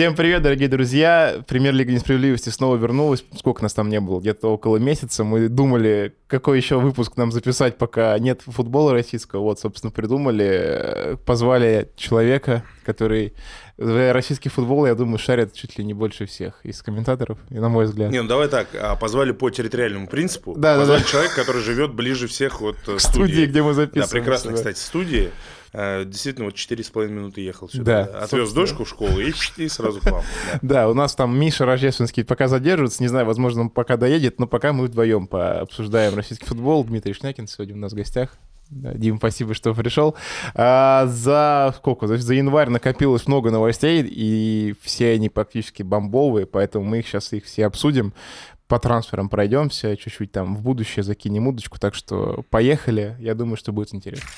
Всем привет, дорогие друзья. Премьер-лига несправедливости снова вернулась. Сколько нас там не было? Где-то около месяца. Мы думали, какой еще выпуск нам записать, пока нет футбола российского. Вот, собственно, придумали. Позвали человека, который в российский футбол, я думаю, шарит чуть ли не больше всех из комментаторов, и на мой взгляд. Не, ну давай так, а позвали по территориальному принципу. Да, позвали да, да. человека, который живет ближе всех вот К студии, где мы записываем. Да, прекрасно, кстати, студии. Э, Действительно, вот 4,5 минуты ехал сюда. Да, Отвез собственно. дочку в школу и, и сразу к вам. да. Да, у нас там Миша Рождественский пока задерживается, не знаю, возможно, он пока доедет, но пока мы вдвоем пообсуждаем российский футбол. Дмитрий Шнякин сегодня у нас в гостях. Дим, спасибо, что пришел. А, за сколько? За, за январь накопилось много новостей, и все они практически бомбовые, поэтому мы их сейчас их все обсудим. По трансферам пройдемся, чуть-чуть там в будущее закинем удочку, так что поехали. Я думаю, что будет интересно.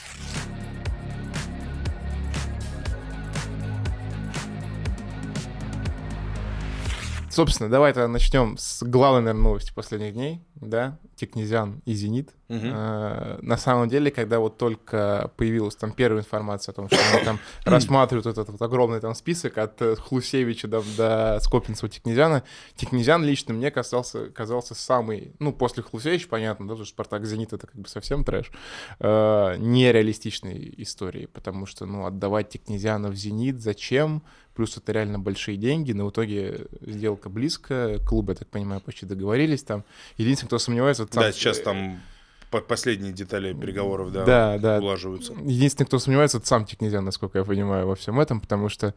Собственно, давай тогда начнем с главной, наверное, новости последних дней, да, Тикнезян и Зенит. Мгм. Э, На самом деле, когда вот только появилась там первая информация о том, что они там рассматривают этот вот огромный там список от э, Хлусевича до, до Скопинцева Тикнезяна, Тикнезян лично мне казался, казался самый, ну, после Хлусевича, понятно, да, потому что Спартак Зенит это как бы совсем трэш, э, нереалистичной историей, потому что, ну, отдавать Тикнезяна в Зенит зачем? Плюс это реально большие деньги, но в итоге сделка близко, клубы, я так понимаю, почти договорились там. Единственный, кто сомневается, это сам- Да, сейчас там последние детали переговоров, да, Да, да. улаживаются. Единственный, кто сомневается, это сам Тикнезян, насколько я понимаю, во всем этом, потому что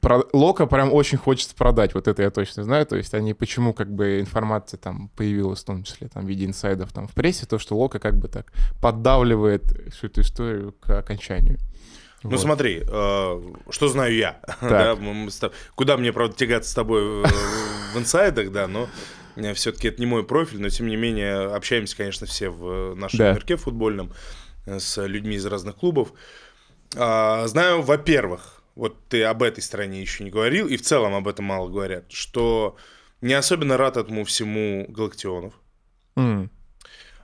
про... Лока прям очень хочется продать, вот это я точно знаю, то есть они, почему как бы информация там появилась, в том числе там в виде инсайдов там в прессе, то, что Лока как бы так поддавливает всю эту историю к окончанию. Ну Вот. смотри, э, что знаю я. да, мы- мы Куда мне, правда, тягаться с тобой э, в инсайдах, да, но все-таки это не мой профиль, но тем не менее общаемся, конечно, все в нашем Да. мирке футбольном э, с людьми из разных клубов. А, Знаю, во-первых, вот ты об этой стороне еще не говорил, и в целом об этом мало говорят, что не особенно рад этому всему Галактионов. А,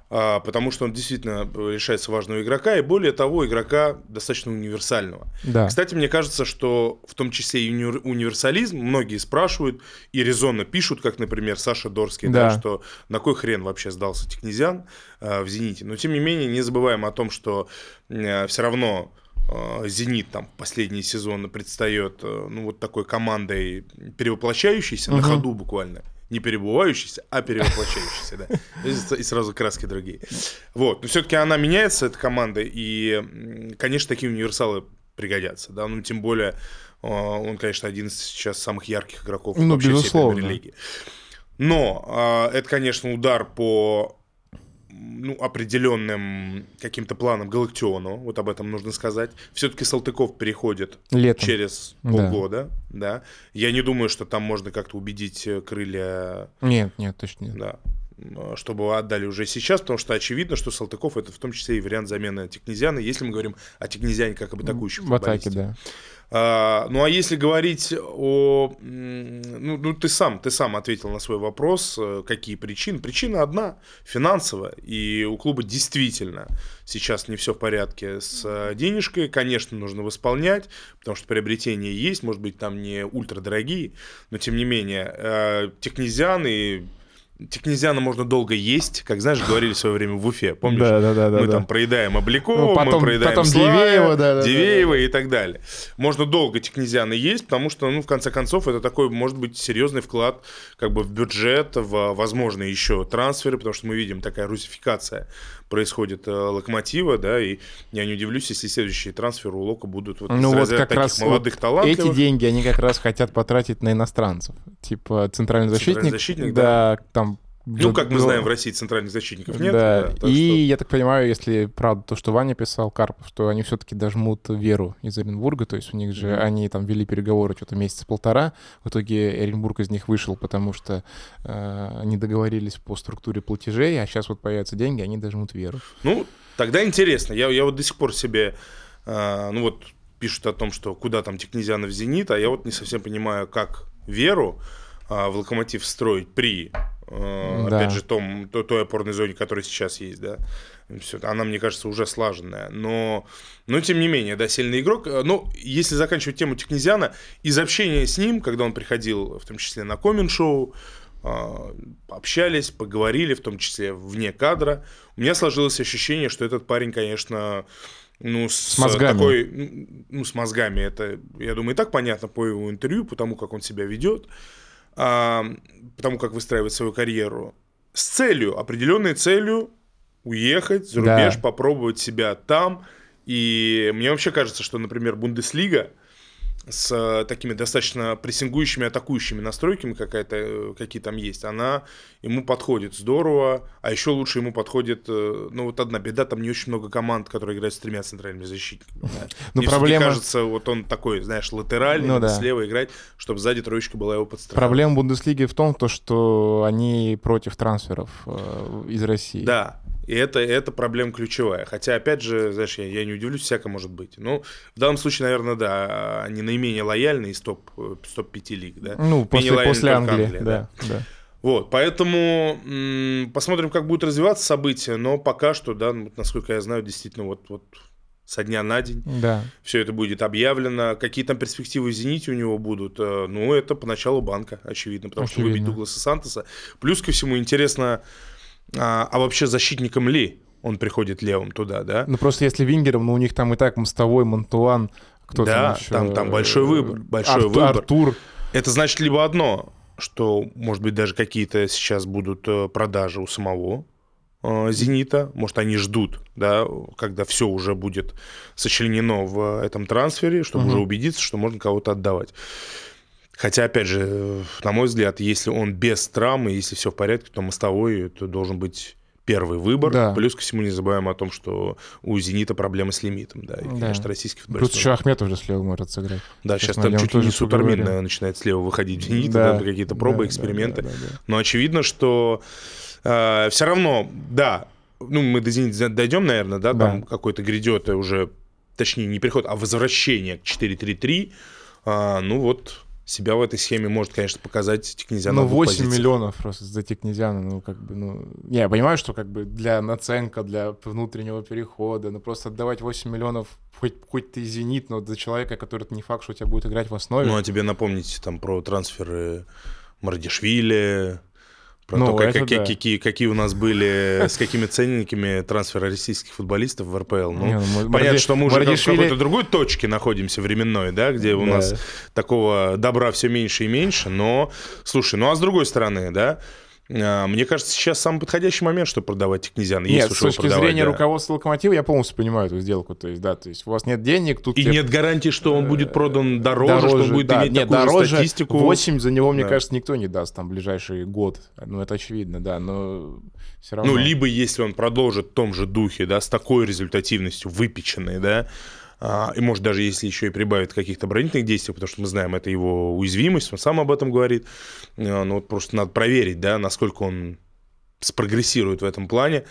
потому что он действительно решается важного игрока, и более того, игрока достаточно универсального. Да. Кстати, мне кажется, что в том числе и уни- универсализм, многие спрашивают и резонно пишут, как, например, Саша Дорский, да. Да. что на кой хрен вообще сдался Тикнезян э, в «Зените». Но, тем не менее, не забываем о том, что все равно э, «Зенит» там последние сезоны предстает э, ну, вот такой командой перевоплощающейся на Мгм. ходу буквально. Не перебывающейся, а перевоплощающейся, да. И сразу краски другие. Вот. Но все-таки она меняется, эта команда, и, конечно, такие универсалы пригодятся, да, ну, тем более, э, он, конечно, один из сейчас самых ярких игроков Ну, вообще всей безусловно. премьер-лиги. Но э, это, конечно, удар по ну, определенным каким-то планам Галактиону, вот об этом нужно сказать. Все-таки Салтыков переходит Летом. через Да. полгода, да. Я не думаю, что там можно как-то убедить э, крылья Нет, нет, точно нет. да, чтобы отдали уже сейчас, потому что очевидно, что Салтыков это в том числе и вариант замены Тикнезяна, если мы говорим о Тикнезяне как об атакующем В атаке, да. А, ну а если говорить о... Ну, ну, ты сам, ты сам ответил на свой вопрос, э, какие причины. Причина одна, финансовая, и у клуба действительно сейчас не все в порядке с э, денежкой, конечно, нужно восполнять, потому что приобретения есть, может быть, там не ультрадорогие, но тем не менее, э, Тикнезян и Тикнезяна можно долго есть, как, знаешь, говорили в свое время в Уфе, помнишь? Да, да, да, да. мы да. там проедаем Обликова, Ну, потом- мы проедаем потом Славя, Дивеева, да, да, да, Дивеева и так далее. Можно долго Тикнезиана есть, потому что, ну, в конце концов, это такой, может быть, серьезный вклад как бы в бюджет, в возможные еще трансферы, потому что мы видим, такая русификация происходит э, Локомотива, да, и я не удивлюсь, если следующие трансферы у Лока будут вот Ну вот как раз молодых вот талантливых. эти деньги они как раз хотят потратить на иностранцев. Типа центральный защитник. Центральный защитник, да. там... Ну, как мы был- знаем, в России центральных защитников нет. да, да, так и что- я так понимаю, если правда то, что Ваня писал, Карпов, что они все-таки дожмут Веру из Оренбурга, то есть у них же, Мгм. они там вели переговоры что-то месяца полтора, в итоге Оренбург из них вышел, потому что э, они договорились по структуре платежей, а сейчас вот появятся деньги, они дожмут Веру. Ну, тогда интересно. Я, я вот до сих пор себе, э, ну вот пишут о том, что куда там Тикнезианов Зенит, а я вот не совсем понимаю, как Веру э, в Локомотив строить при, э, Да. опять же, том, то- той опорной зоне, которая сейчас есть, да. Все, она, мне кажется, уже слаженная. Но, но тем не менее, да, сильный игрок. Ну, если заканчивать тему Тикнезиана, из общения с ним, когда он приходил, в том числе на коммент-шоу, а, общались, поговорили, в том числе вне кадра, у меня сложилось ощущение, что этот парень, конечно, ну, с, с мозгами. такой, ну, с мозгами, это, я думаю, и так понятно по его интервью, потому как он себя ведет, потому как выстраивает свою карьеру, с целью, определенной целью уехать за рубеж, да. попробовать себя там. И мне вообще кажется, что, например, Бундеслига с э, такими достаточно прессингующими, атакующими настройками, какая-то, э, какие там есть, она ему подходит здорово, а еще лучше ему подходит, э, ну вот одна беда, там не очень много команд, которые играют с тремя центральными защитниками. Да. Но Мне проблема... кажется, вот он такой, знаешь, латеральный, ну, да. слева играть, чтобы сзади троечка была его подстрахована. Проблема Бундеслиги в том, то, что они против трансферов э, из России. Да, и это, это проблема ключевая. Хотя, опять же, знаешь, я, я не удивлюсь, всякое может быть. Ну, в данном случае, наверное, да, они наименее лояльны из топ, топ-5 лиг, да? Ну, после, после Англии, Англия, да, да. да. Вот, поэтому м- посмотрим, как будут развиваться события, но пока что, да, насколько я знаю, действительно, вот, вот со дня на день. Да. Все это будет объявлено. Какие там перспективы в «Зените» у него будут? Э, ну, это поначалу банка, очевидно, потому очевидно. что выбить Дугласа Сантоса. Плюс ко всему интересно, а, а вообще защитником ли он приходит левым туда, да? Ну просто если вингером, ну у них там и так Мостовой, Монтуан, кто да, там еще... там, там большой выбор, большой Артур, выбор. Артур. Это значит либо одно, что, может быть, даже какие-то сейчас будут э, продажи у самого э, «Зенита». Может, они ждут, да, когда все уже будет сочленено в этом трансфере, чтобы угу. уже убедиться, что можно кого-то отдавать. Хотя, опять же, на мой взгляд, если он без травмы, если все в порядке, то мостовой это должен быть первый выбор. Да. Плюс ко всему не забываем о том, что у «Зенита» проблемы с лимитом. Да, и, да. конечно, российский футболист. Плюс еще Ахметов же слева может сыграть. Да, сейчас, сейчас там чуть ли не супермин начинает слева выходить «Зенит», да. да, какие-то пробы, да, эксперименты. Да, да, да, да. Но очевидно, что э, все равно, да, ну, мы до «Зенита» дойдем, наверное, да, да. там какой-то грядет уже, точнее, не переход, а возвращение к 4-3-3. А, ну вот, себя в этой схеме может, конечно, показать Тикнезиан. Ну, 8 позициях. миллионов просто за Тикнезиана, ну, как бы, ну... Не, я понимаю, что как бы для наценка, для внутреннего перехода, ну, просто отдавать 8 миллионов хоть, хоть ты «Зенит», но за человека, который не факт, что у тебя будет играть в основе. Ну, а тебе напомнить там про трансферы Мардишвили, про ну, то, как, какие, да. какие, какие у нас были, с какими ценниками трансферы российских футболистов в РПЛ. Ну, Не, ну понятно, Марди... что мы уже Мардишвили... в какой-то другой точке находимся временной, да, где у да. нас такого добра все меньше и меньше. Но, слушай, ну а с другой стороны, да, мне кажется, сейчас самый подходящий момент, чтобы продавать князян. Нет, с точки зрения да. руководства Локомотива я полностью понимаю эту сделку. То есть, да, то есть у вас нет денег, тут... И тебе... нет гарантии, что он будет продан дороже, дороже что он будет да, иметь нет, такую дороже, статистику. 8 за него, мне да. кажется, никто не даст там ближайший год. Ну, это очевидно, да, но все равно... Ну, либо если он продолжит в том же духе, да, с такой результативностью, выпеченной, да, а, и может даже если еще и прибавит каких-то оборонительных действий, потому что мы знаем, это его уязвимость, он сам об этом говорит. А, ну вот просто надо проверить, да, насколько он спрогрессирует в этом плане.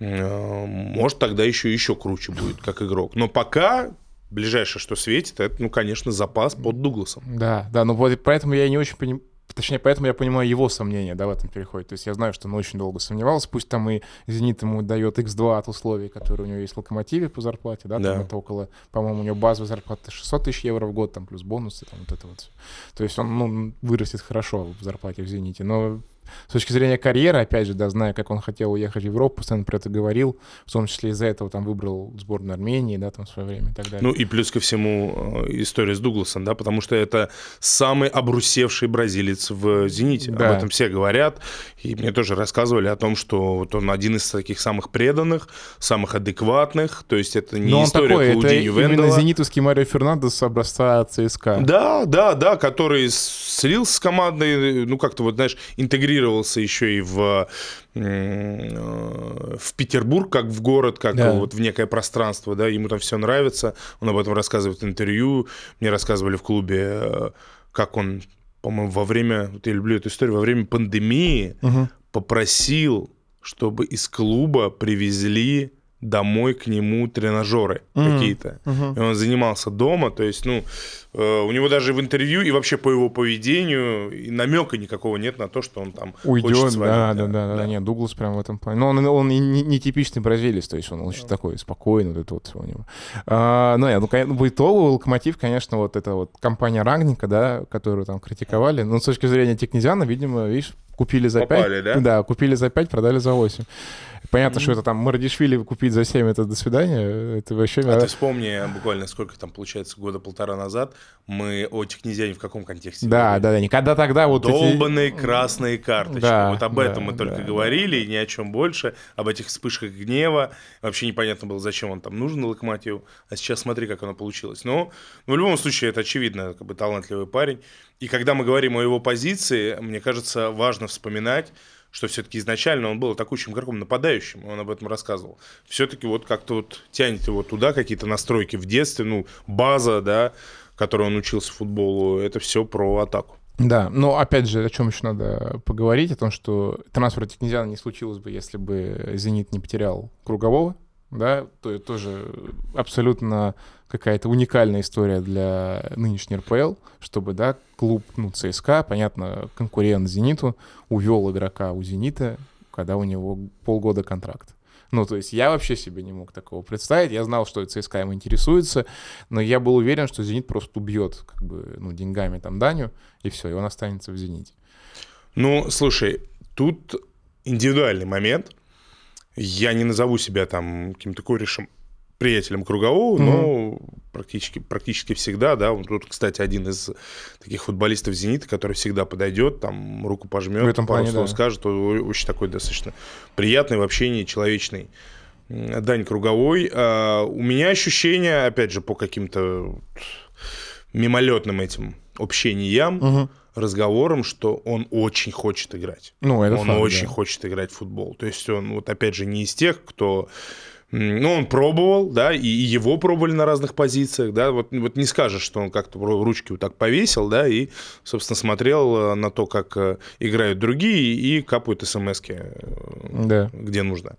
А, может тогда еще еще круче будет как игрок. Но пока ближайшее, что светит, это, ну, конечно, запас под Дугласом. Да, да, ну вот поэтому я не очень понимаю, Точнее, поэтому я понимаю его сомнения, да, в этом переходе. То есть я знаю, что он очень долго сомневался. Пусть там и «Зенит» ему дает X2 от условий, которые у него есть в «Локомотиве» по зарплате, да, да. там это около, по-моему, у него базовая зарплата 600 тысяч евро в год, там плюс бонусы, там вот это вот. То есть он, ну, вырастет хорошо в зарплате в «Зените». Но с точки зрения карьеры, опять же, да, зная, как он хотел уехать в Европу, постоянно про это говорил, в том числе из-за этого там выбрал сборную Армении, да, там в свое время и так далее. Ну и плюс ко всему э, история с Дугласом, да, потому что это самый обрусевший бразилец в «Зените». Да. Об этом все говорят, и мне тоже рассказывали о том, что вот он один из таких самых преданных, самых адекватных, то есть это не Но история такой, Клаудинью это именно зенитовский Марио Фернандес образца ЦСКА. Да, да, да, который слился с командой, ну как-то вот, знаешь, интегрировал интегрировался еще и в, в Петербург, как в город, как да. вот в некое пространство, да, ему там все нравится, он об этом рассказывает в интервью, мне рассказывали в клубе, э, как он, по-моему, во время, вот я люблю эту историю, во время пандемии угу. попросил, чтобы из клуба привезли домой к нему тренажеры Мгм. какие-то. Мгм. И он занимался дома, то есть, ну, э, у него даже в интервью и вообще по его поведению и намека никакого нет на то, что он там хочет Уйдет, свалить, да, да, да, да, нет, Дуглас прям в этом плане. Но он, он не, не типичный бразилец, то есть он очень такой спокойный, вот это вот у него. А, ну, я, ну, конечно, по итогу Локомотив, конечно, вот эта вот компания Рагника, да, которую там критиковали, ну, с точки зрения Технезиана, видимо, видишь, купили за 5. Попали, да? Да, купили за 5, продали за 8. Понятно, что это там Мардишвили купить за 7, это до свидания, это вообще... А ты вспомни, буквально сколько там, получается, года полтора назад, мы о Технезиане в каком контексте Да, говорили? да, да, никогда тогда вот эти... Долбанные красные карточки. Да, вот об этом да, мы только да, говорили, и ни о чем больше, об этих вспышках гнева. Вообще непонятно было, зачем он там нужен, Локомотиву. А сейчас смотри, как оно получилось. Но ну, в любом случае, это очевидно, как бы талантливый парень. И когда мы говорим о его позиции, мне кажется, важно вспоминать, что все-таки изначально он был атакующим игроком, нападающим, он об этом рассказывал. Все-таки вот как-то вот тянет его туда, какие-то настройки в детстве, ну, база, да, которой он учился футболу, это все про атаку. Да, но опять же, о чем еще надо поговорить, о том, что трансфер Технезиана не случилось бы, если бы «Зенит» не потерял Кругового, да, то тоже абсолютно какая-то уникальная история для нынешней РПЛ, чтобы, да, клуб, ну, ЦСКА, понятно, конкурент «Зениту», увел игрока у «Зенита», когда у него полгода контракт. Ну, то есть я вообще себе не мог такого представить. Я знал, что ЦСКА им интересуется, но я был уверен, что «Зенит» просто убьет как бы, ну, деньгами там Даню, и все, и он останется в «Зените». Ну, слушай, тут индивидуальный момент. Я не назову себя там каким-то корешем, приятелем Кругового, Мгм. но практически, практически всегда, да. Он тут, кстати, один из таких футболистов «Зенита», который всегда подойдет, там руку пожмет, В этом пару плане, слов да. скажет. Очень такой достаточно приятный в общении, человечный. Дань Круговой. А, У меня ощущение, опять же, по каким-то мимолетным этим общениям, разговорам, что он очень хочет играть. Ну, это он факт, очень да. хочет играть в футбол. То есть он, вот опять же, не из тех, кто... Ну, он пробовал, да, и его пробовали на разных позициях, да, вот, вот не скажешь, что он как-то ру- ручки вот так повесил, да, и, собственно, смотрел э, на то, как э, играют другие, и капают смс Да. где нужно.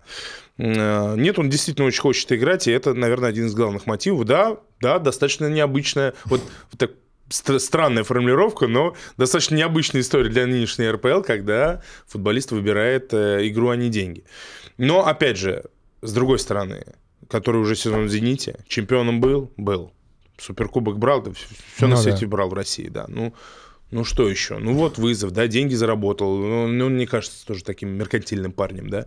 Э, Нет, он действительно очень хочет играть, и это, наверное, один из главных мотивов. Да, да, достаточно необычная, вот так стр- странная формулировка, но достаточно необычная история для нынешней РПЛ, когда футболист выбирает э, игру, а не деньги. Но, опять же, с другой стороны, который уже сезон в «Зените», чемпионом был? Был. Суперкубок брал, да, все на Ну свете да. брал в России, да. Ну, ну что еще? Ну вот вызов, да, деньги заработал. Ну, ну, мне кажется, тоже таким меркантильным парнем, да.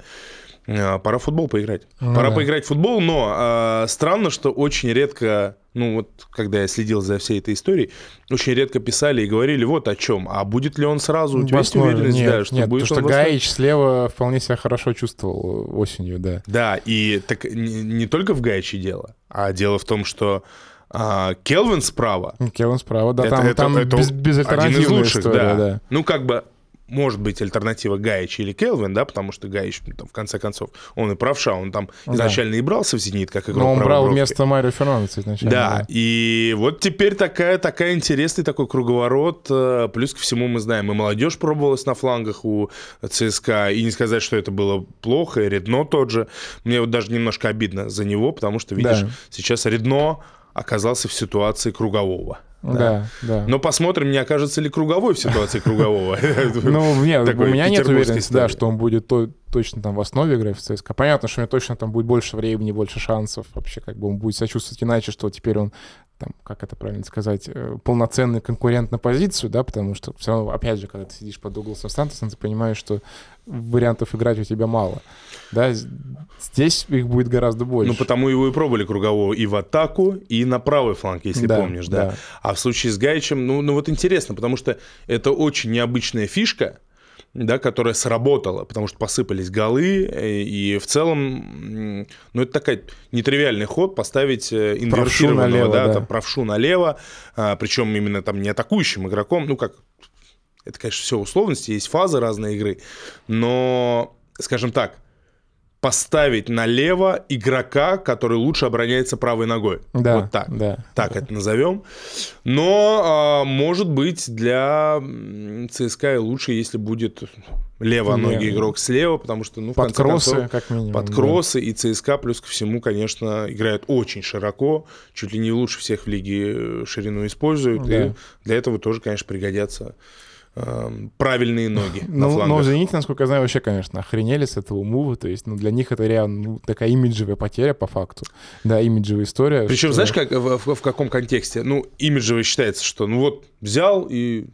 А, Пора в футбол поиграть. Ну Пора да. поиграть в футбол, но а, странно, что очень редко, ну вот, когда я следил за всей этой историей, очень редко писали и говорили вот о чем. А будет ли он сразу? У тебя есть уверенность, нет, да, что нет, будет потому что? Гаич слева вполне себя хорошо чувствовал осенью, да. Да, и так не, не только в Гаиче дело, а дело в том, что а, Келвин справа Келвин справа, да, Это- там, это- там это без, один из лучших, история, да. да. Ну, как бы, может быть, альтернатива Гаич или Келвин, да, потому что Гаич, ну, там, в конце концов, он и правша, он там Да. изначально и брался в «Зенит», как игрок Но он брал вместо Марио Фернандеса изначально. Да, и вот теперь такая, такая интересный такой круговорот. э, Плюс ко всему мы знаем, и молодежь пробовалась на флангах у ЦСКА, и не сказать, что это было плохо, и Редно тот же. Мне вот даже немножко обидно за него, потому что, видишь, Да. сейчас Редно оказался в ситуации кругового. Да, да. Но посмотрим, не окажется ли круговой в ситуации кругового. Ну, нет, у меня нет уверенности, да, что он будет то- точно там в основе играть в ЦСКА. Понятно, что у него точно там будет больше времени, больше шансов. Вообще, как бы он будет себя чувствовать иначе, что теперь он там, как это правильно сказать, э, полноценный конкурент на позицию, да, потому что все равно, опять же, когда ты сидишь под Дугласом Сантосом, ты понимаешь, что вариантов играть у тебя мало. Да, здесь их будет гораздо больше. Ну, потому его и пробовали кругового и в атаку, и на правый фланг, если Да, помнишь, да. да. А в случае с Гаичем, ну, ну вот интересно, потому что это очень необычная фишка, да, которая сработала, потому что посыпались голы, э, и в целом, ну, это такой нетривиальный ход поставить э, инвертированного, налево, да, да. там, правшу налево, а, причем именно там не атакующим игроком, ну, как, это, конечно, все условности, есть фазы разной игры, но, скажем так, поставить налево игрока, который лучше обороняется правой ногой. Да, вот так. да, так да. это назовем. Но, а, может быть, для ЦСКА лучше, если будет левоногий Левый. игрок слева, потому что, ну, в Под конце кроссы, концов, как минимум. под да. кроссы и ЦСКА плюс ко всему, конечно, играют очень широко, чуть ли не лучше всех в лиге э, ширину используют. Да. И для этого тоже, конечно, пригодятся правильные ноги на Ну, флангах. в «Зените», насколько я знаю, вообще, конечно, охренели с этого мува. То есть, ну, для них это реально ну, такая имиджевая потеря по факту. Да, имиджевая история. Причем, что- знаешь, как, в, в- в каком контексте? Ну, имиджево считается, что ну вот взял и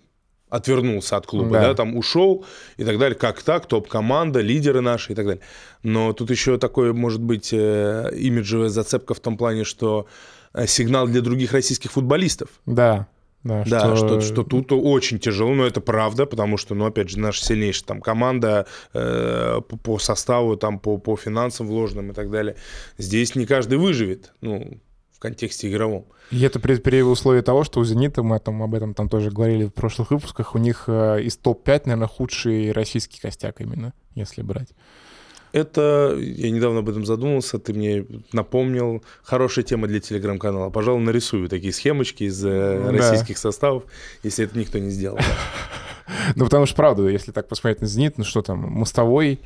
отвернулся от клуба, да, Да. там ушел и так далее. Как так? Топ-команда, лидеры наши и так далее. Но тут еще такое, может быть, э, имиджевая зацепка в том плане, что э, сигнал для других российских футболистов. Да, да, Да, что, что тут очень тяжело, но это правда, потому что, ну, опять же, наша сильнейшая там команда э, по, по составу, там, по, по финансам вложенным и так далее. Здесь не каждый выживет, ну, в контексте игровом. И это при, при условии того, что у «Зенита», мы там, об этом там тоже говорили в прошлых выпусках, у них э, из топ-5, наверное, худший российский костяк именно, если брать. Это, я недавно об этом задумался, ты мне напомнил, хорошая тема для телеграм-канала. Пожалуй, нарисую такие схемочки из э, Да. российских составов, если это никто не сделал. Ну, потому что, правда, если так посмотреть на «Зенит», ну что там, мостовой,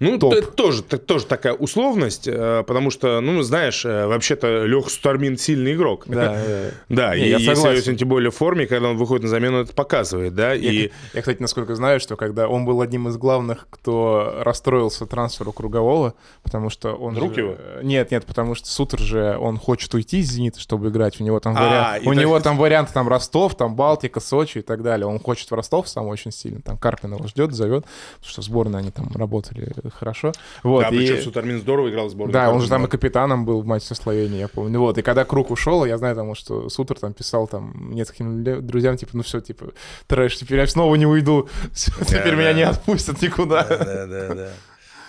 Ну, Топ. это тоже, т- тоже такая условность, э, потому что, ну, знаешь, э, вообще-то Лех Сутармин сильный игрок. да, Да, и я согласен. тем более в форме, когда он выходит на замену, это показывает, да, и... Я, кстати, насколько знаю, что когда он был одним из главных, кто расстроился трансферу Кругового, потому что он... Друг его? Нет, нет, потому что Сутер же, он хочет уйти из «Зенита», чтобы играть. У него там, А, вариант, у него там варианты там Ростов, там Балтика, Сочи и так далее. Он хочет в Ростов сам очень сильно. Там Карпин его ждет, зовет, потому что в сборной они там работали хорошо. Вот, да, и- причем Сутармин здорово играл в сборной. Да, он же там и капитаном был в матче со Словенией, я помню. Вот, и когда Круг ушел, я знаю, там, что Сутер там писал там нескольким друзьям, типа, ну все, типа, трэш, теперь я снова не уйду, Всё, теперь да. меня не отпустят никуда. Да, да, да.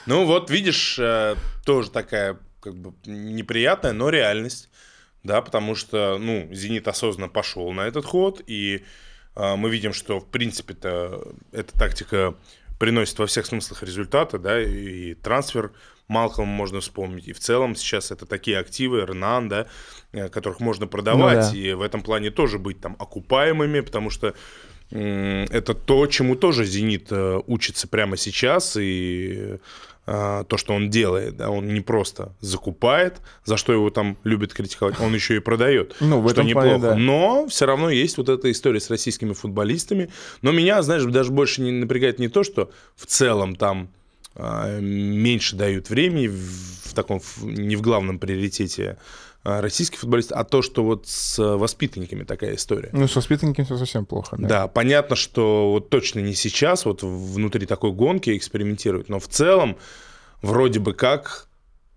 Ну вот, видишь, э, тоже такая как бы неприятная, но реальность, да, потому что, ну, «Зенит» осознанно пошел на этот ход, и э, мы видим, что, в принципе-то, эта тактика приносит во всех смыслах результаты, да, и, трансфер Малкома можно вспомнить, и в целом сейчас это такие активы, Ренан, да, э, которых можно продавать, Ну да. и в этом плане тоже быть там окупаемыми, потому что это то, чему тоже «Зенит» э, учится прямо сейчас, и то, что он делает, да, он не просто закупает, за что его там любят критиковать, он еще и продает, Ну, в что этом плане, неплохо. да. Но все равно есть вот эта история с российскими футболистами. Но меня, знаешь, даже больше не напрягает не то, что в целом там а, меньше дают времени в, таком не в главном приоритете а, российских футболистов, а то, что вот с воспитанниками такая история. Ну, с воспитанниками все совсем плохо, да. Да, понятно, что вот точно не сейчас, вот внутри такой гонки экспериментируют, но в целом вроде бы как,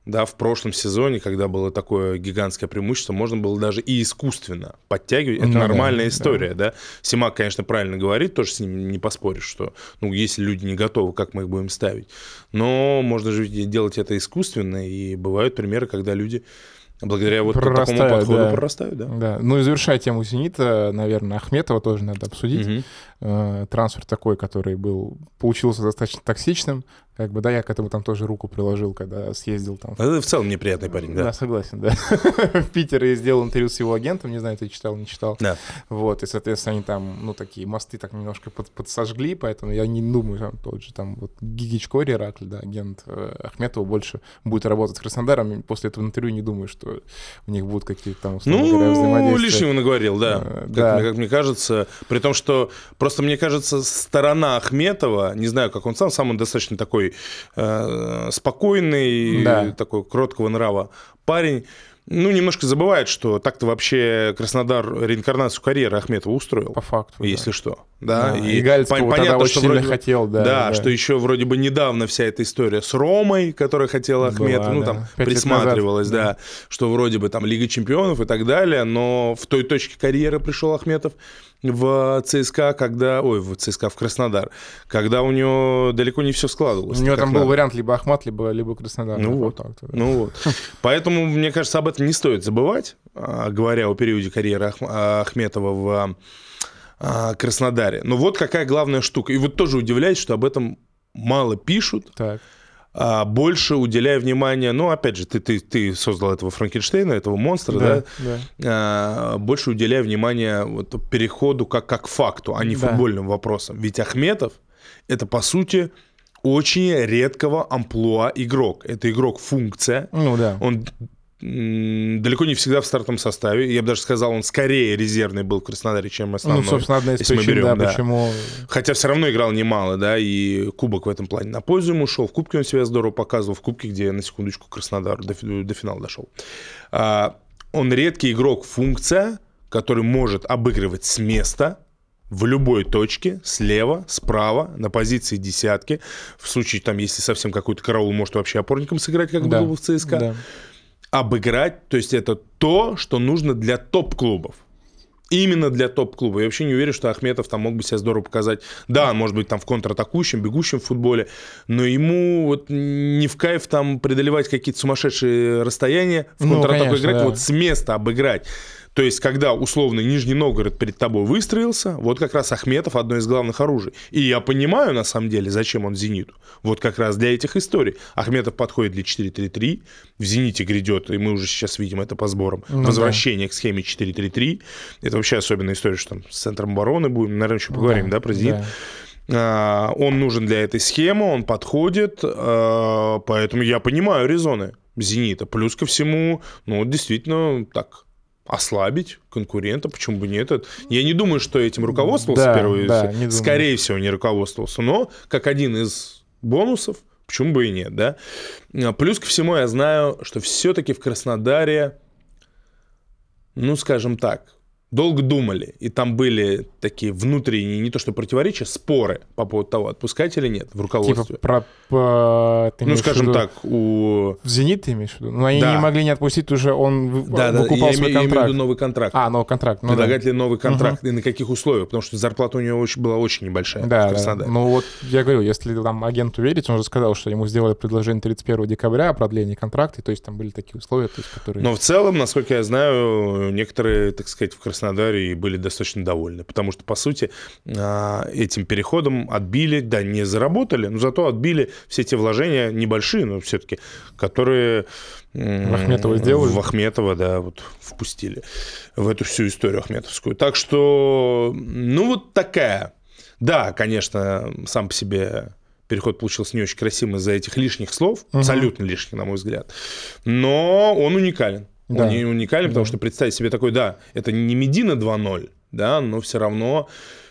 да, в прошлом сезоне, когда было такое гигантское преимущество, можно было даже и искусственно подтягивать. Это Ну да, нормальная да. история, да. Симак, конечно, правильно говорит, тоже с ним не поспоришь, что, ну, если люди не готовы, как мы их будем ставить. Но можно же делать это искусственно, и бывают примеры, когда люди благодаря вот такому подходу да. прорастают, да. Да. Ну и завершая тему «Зенита», наверное, Ахметова тоже надо обсудить. Э, трансфер такой, который был, получился достаточно токсичным. Как бы, да, я к этому там тоже руку приложил, когда съездил там. Это в целом неприятный парень, да. Да, согласен, да. В Питер и сделал интервью с его агентом, не знаю, ты читал, не читал. Да. Вот, и, соответственно, они там, ну, такие мосты так немножко под, подсожгли, поэтому я не думаю, там тот же там вот Гигичко, Иракль, да, агент э, Ахметова больше будет работать с Краснодаром. И после этого интервью не думаю, что у них будут какие-то там, условно говоря, Ну, взаимодействия. лишнего наговорил, да. Как, да. Мне, как мне кажется, при том, что просто мне кажется, сторона Ахметова, не знаю, как он сам, сам он достаточно такой э, спокойный, Да. такой кроткого нрава парень. Ну, немножко забывает, что так-то вообще Краснодар реинкарнацию карьеры Ахметова устроил. По факту. Если что. Да, Да, и Галицкого пон- тогда очень сильно хотел, да, Да, да. что еще вроде бы недавно вся эта история с Ромой, которая хотела Была, Ахметов, ну да. там Пять присматривалась, назад, да, что вроде бы там Лига чемпионов и так далее, но в той точке карьеры пришел Ахметов в ЦСКА, когда, ой, в ЦСКА, в Краснодар, когда у него далеко не все складывалось. У него там был надо. вариант либо Ахмат, либо, либо Краснодар. Ну вот. да. Ну вот. Поэтому, мне кажется, об этом не стоит забывать, а, говоря о периоде карьеры Ах- а, Ахметова в а, Краснодаре. Но вот какая главная штука. И вот тоже удивляюсь, что об этом мало пишут. Так. А, больше уделяя внимание, ну, опять же, ты, ты, ты создал этого Франкенштейна, этого монстра, да? Да, да. А, больше уделяя внимание вот, переходу как, как факту, а не Да. футбольным вопросам. Ведь Ахметов — это, по сути, очень редкого амплуа игрок. Это игрок-функция. Ну да. Он далеко не всегда в стартовом составе. Я бы даже сказал, он скорее резервный был в Краснодаре, чем основной. Ну, собственно, одна из причин, берем, да, да. почему... Хотя все равно играл немало, да, и кубок в этом плане на пользу ему шел. В кубке он себя здорово показывал, в кубке, где на секундочку Краснодар до, до финала дошел. А, он редкий игрок функция, который может обыгрывать с места в любой точке, слева, справа, на позиции десятки. В случае, там, если совсем какой-то караул, может вообще опорником сыграть, как Да, было в ЦСКА да. Обыграть, то есть это то, что нужно для топ-клубов. Именно для топ-клуба. Я вообще не уверен, что Ахметов там мог бы себя здорово показать. Да, может быть там в контратакующем, бегущем футболе, но ему вот не в кайф там преодолевать какие-то сумасшедшие расстояния, в Ну, контратаку конечно, играть, да. вот с места обыграть. То есть, когда условно Нижний Новгород перед тобой выстроился, вот как раз Ахметов одно из главных оружий. И я понимаю, на самом деле, зачем он Зениту. Вот как раз для этих историй. Ахметов подходит для 4-3-3, в Зените грядет, и мы уже сейчас видим это по сборам, Ну возвращение к схеме 4-3-3. Это вообще особенная история, что там с центром обороны будем, наверное, еще поговорим, да, про Зенит. да. А, Он нужен для этой схемы, он подходит, а, поэтому я понимаю резоны «Зенита». Плюс ко всему, ну, действительно, так, ослабить конкурента, почему бы нет? Я не думаю, что этим руководствовался Да, первый, да, не думаю. скорее всего, не руководствовался, но как один из бонусов, почему бы и нет, да? А, Плюс ко всему я знаю, что все-таки в Краснодаре, ну, скажем так, долго думали, и там были такие внутренние, не то что противоречия, споры по поводу того, отпускать или нет в Типа руководстве. про... по- ну, в скажем виду- так, у... В «Зенит» ты имеешь в виду? Ну, они Да. не могли не отпустить уже, он в- Да, да, выкупал я, свой имею, я имею в контракт. виду новый контракт. А, новый контракт. Ну, да. Предлагать ли новый контракт и на каких условиях? Потому что зарплата у него очень, была очень небольшая в Да, да. Краснодаре. Ну вот я говорю, если там агенту верить, он же сказал, что ему сделали предложение 31 декабря о продлении контракта, и то есть там были такие условия, то есть, которые... Но в целом, насколько я знаю, некоторые, так сказать, в Краснодаре и были достаточно довольны. Потому что, по сути, а, этим переходом отбили, да, не заработали, но зато отбили все те вложения небольшие, но все-таки, которые... В Ахметова сделали. В Ахметова, да, вот впустили в эту всю историю ахметовскую. Так что, ну, вот такая. Да, конечно, сам по себе переход получился не очень красивым из-за этих лишних слов, Мгм. абсолютно лишних, на мой взгляд. Но он уникален. Да. Он не уникален, потому Да. что представить себе такой, да, это не Медина 2.0, да, но все равно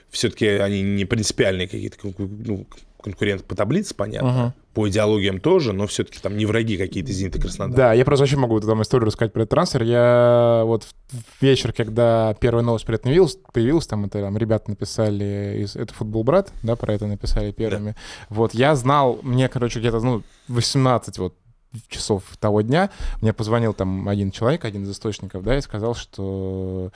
все-таки они не принципиальные какие-то ну, конкуренты по таблице, понятно. Мгм. По идеологиям тоже, но все-таки там не враги какие-то Зенит и Краснодар. Да, я просто вообще могу там историю рассказать про этот трансфер. Я вот в вечер, когда первая новость про это появилась, появилась, там это там ребята написали, из, это футбол брат, да, про это написали первыми. Вот я знал, мне, короче, где-то, ну, 18 вот часов того дня мне позвонил там один человек, один из источников, да, и сказал, что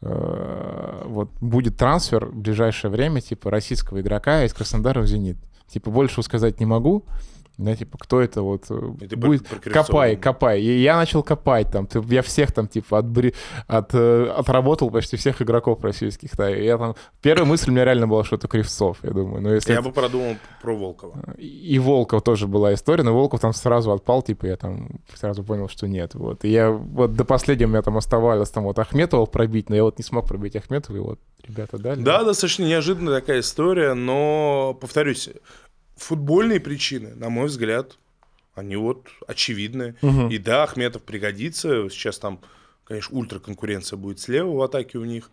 э, вот будет трансфер в ближайшее время, типа, российского игрока из Краснодара в «Зенит». Типа, больше сказать не могу, да, типа, кто это вот э, И ты будет... Копай, копай. И я начал копать там. Я всех там, типа, отбри... от, э, отработал почти всех игроков российских. Да. И я там... Первая мысль у меня реально была, что это Кривцов, я думаю. Но если Я это- бы продумал про Волкова. И Волков тоже была история, но Волков там сразу отпал, типа, я там сразу понял, что нет. Вот. И я вот до последнего у меня там оставалось там вот Ахметова пробить, но я вот не смог пробить Ахметова, и вот ребята дали. Да, достаточно неожиданная такая история, но, повторюсь, футбольные причины, на мой взгляд, они вот очевидны. Мгм. И да, Ахметов пригодится. Сейчас там, конечно, ультраконкуренция будет слева в атаке у них.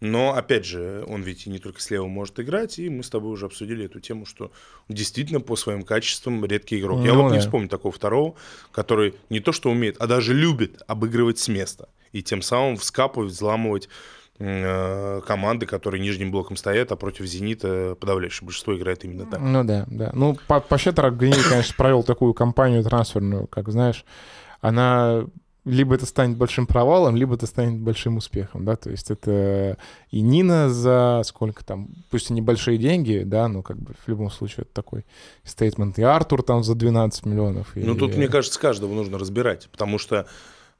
Но, опять же, он ведь и не только слева может играть, и мы с тобой уже обсудили эту тему, что действительно по своим качествам редкий игрок. Я Ну вот не да. вспомню такого второго, который не то что умеет, а даже любит обыгрывать с места. И тем самым вскапывать, взламывать команды, которые нижним блоком стоят, а против «Зенита» подавляющее большинство играет именно так. Ну да, да. Ну, по, Щедру Гриней, конечно, провел такую кампанию трансферную, как знаешь, она либо это станет большим провалом, либо это станет большим успехом, да, то есть это и Нина за сколько там, пусть и небольшие деньги, да, но как бы в любом случае это такой стейтмент, и Артур там за 12 миллионов. и- Ну, тут, мне кажется, каждого нужно разбирать, потому что Э,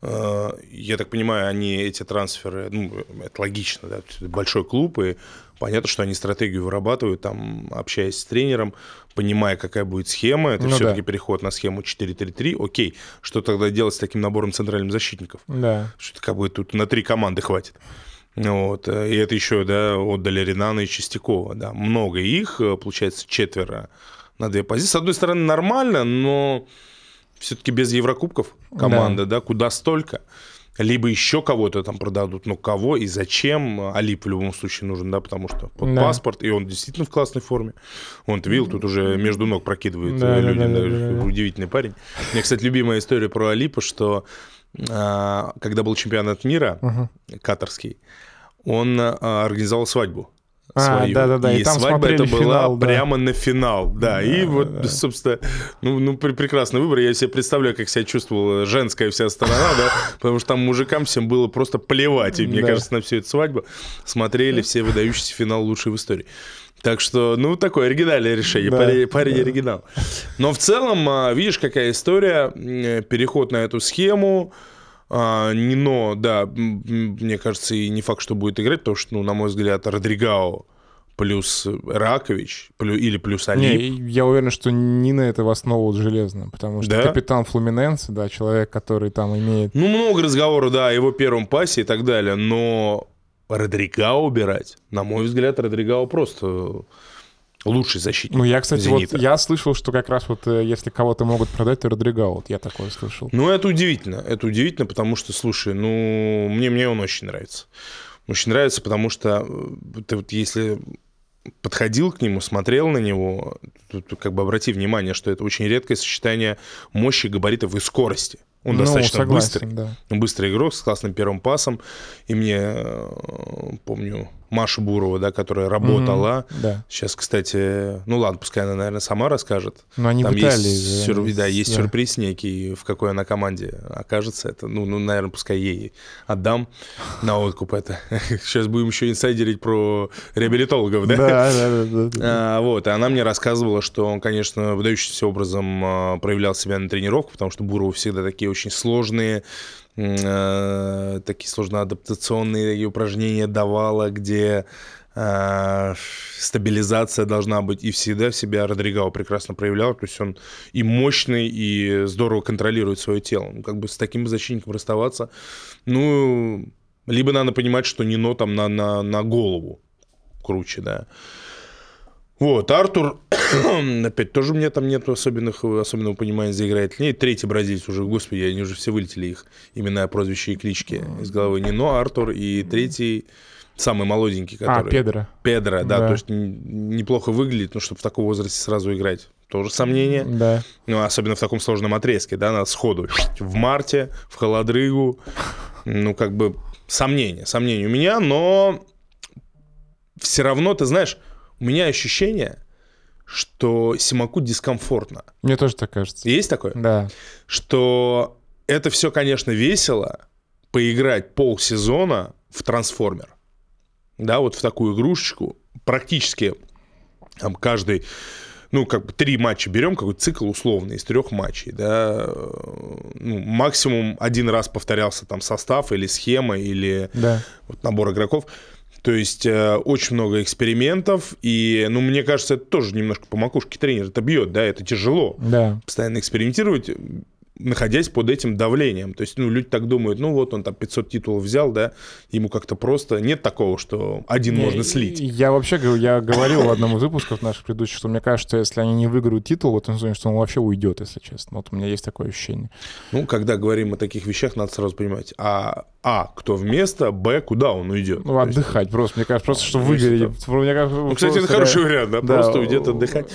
я так понимаю, они эти трансферы, ну, это логично, да, большой клуб, и понятно, что они стратегию вырабатывают, там, общаясь с тренером, понимая, какая будет схема, это ну, все-таки да. переход на схему 4-3-3, окей, что тогда делать с таким набором центральных защитников? Да. Что-то как бы тут на три команды хватит. Вот. И это еще, да, отдали Ренана и Чистякова, да, много их, получается, четверо на две позиции. С одной стороны, нормально, но все-таки без Еврокубков команда, да, да куда столько. Либо еще кого-то там продадут, но кого и зачем, Алип в любом случае нужен, да, потому что под да. паспорт, и он действительно в классной форме. Он, видел, тут уже между ног прокидывает да, людям, да, да, да, да, удивительный парень. У меня, кстати, любимая история про Алипа, что а, когда был чемпионат мира, угу. катарский, он а, организовал свадьбу а, Да, да, да. И, и там свадьба это была финал, да. прямо на финал. Да, да и да, вот, да. собственно, ну, ну, прекрасный выбор. Я себе представляю, как себя чувствовала женская вся сторона, да, потому что там мужикам всем было просто плевать. И, мне да. кажется, на всю эту свадьбу смотрели все выдающийся финал лучший в истории. Так что, ну, такое оригинальное решение, да, парень, парень да. оригинал. Но в целом, а, видишь, какая история, переход на эту схему, а, Нино, да, мне кажется, и не факт, что будет играть, потому что, ну, на мой взгляд, Родригао плюс Ракович плюс, или плюс Али. Не, я уверен, что Нина это в основу железно, потому что да? капитан Флуминенса, да, человек, который там имеет... Ну, много разговоров, да, о его первом пасе и так далее, но Родригао убирать, на мой взгляд, Родригао просто лучший защитник. Ну, я, кстати, Зенита. вот я слышал, что как раз вот э, если кого-то могут продать, то Родриго, вот я такое слышал. Ну, это удивительно. Это удивительно, потому что, слушай, ну, мне, мне он очень нравится. Очень нравится, потому что э, ты вот если подходил к нему, смотрел на него, тут как бы обрати внимание, что это очень редкое сочетание мощи, габаритов и скорости. Он ну, достаточно согласен, быстрый. Да. Быстрый игрок с классным первым пасом. И мне, э, помню, Маша Бурова, да, которая работала. Mm-hmm, да. Сейчас, кстати, ну ладно, пускай она, наверное, сама расскажет. Но они Там в Италии. Есть, сюр... да, есть да. сюрприз некий, в какой она команде окажется. Это, ну, ну, наверное, пускай ей отдам на откуп это. Сейчас будем еще инсайдерить про реабилитологов, да? Да, да, да. да. А, вот, и она мне рассказывала, что он, конечно, выдающимся образом а, проявлял себя на тренировку, потому что Бурова всегда такие очень сложные э, такие сложно адаптационные упражнения давала, где э, стабилизация должна быть, и всегда себя Родригао прекрасно проявлял, то есть он и мощный, и здорово контролирует свое тело. Ну, как бы с таким защитником расставаться, ну, либо надо понимать, что Нино там на, на, на голову круче, да. Вот, Артур, опять тоже у меня там нет особенных, особенного понимания, заиграет ли. Третий бразильец уже, господи, они уже все вылетели их имена, прозвища и клички из головы. Нино, Артур и третий, самый молоденький, а, который... А, Педро. Педро, да, да, то есть неплохо выглядит, но чтобы в таком возрасте сразу играть, тоже сомнение. Да. Ну, особенно в таком сложном отрезке, да, на сходу. В марте, в холодрыгу, ну, как бы сомнение, сомнение у меня, но все равно, ты знаешь, у меня ощущение, что Симаку дискомфортно. Мне тоже так кажется. Есть такое? Да. Что это все, конечно, весело, поиграть полсезона в трансформер. Да, вот в такую игрушечку. Практически там каждый ну, как бы три матча берем, какой-то цикл условный из трех матчей, да, ну, максимум один раз повторялся там состав или схема, или да. вот набор игроков. То есть э, очень много экспериментов, и, ну, мне кажется, это тоже немножко по макушке тренера это бьет, да, это тяжело. Да. Постоянно экспериментировать, находясь под этим давлением. То есть, ну, люди так думают, ну, вот он там 500 титулов взял, да, ему как-то просто... Нет такого, что один не, можно слить. Я вообще говорю, я говорил в одном из выпусков наших предыдущих, что мне кажется, если они не выиграют титул в этом сезоне, что он вообще уйдет, если честно. Вот у меня есть такое ощущение. Ну, когда говорим о таких вещах, надо сразу понимать, а, а кто вместо, б, куда он уйдет. Ну, отдыхать есть, просто, мне кажется, просто, что выгорит. Мне кажется, ну, кстати, это хороший вариант, да, да, просто уйдет отдыхать.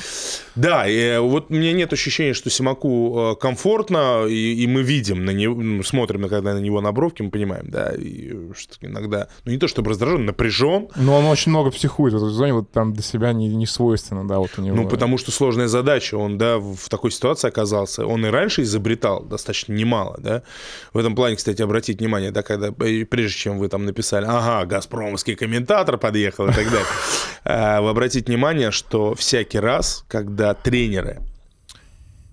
Да, и э, вот у меня нет ощущения, что Симаку э, комфортно, и, и мы видим на него, ну, смотрим, когда на него на бровке, мы понимаем, да, и что иногда, ну не то чтобы раздражен, напряжен. Но он очень много психует в этой зоне, вот там для себя не, не свойственно, да, вот у него. Ну потому что сложная задача, он, да, в такой ситуации оказался, он и раньше изобретал достаточно немало, да. В этом плане, кстати, обратить внимание, да, когда, прежде чем вы там написали, ага, газпромовский комментатор подъехал и так далее, а, вы обратите внимание, что всякий раз, когда тренеры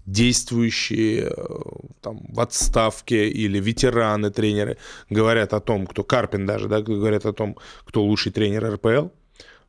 действующие э, там, в отставке или ветераны тренеры говорят о том, кто Карпин даже, да, говорят о том, кто лучший тренер РПЛ,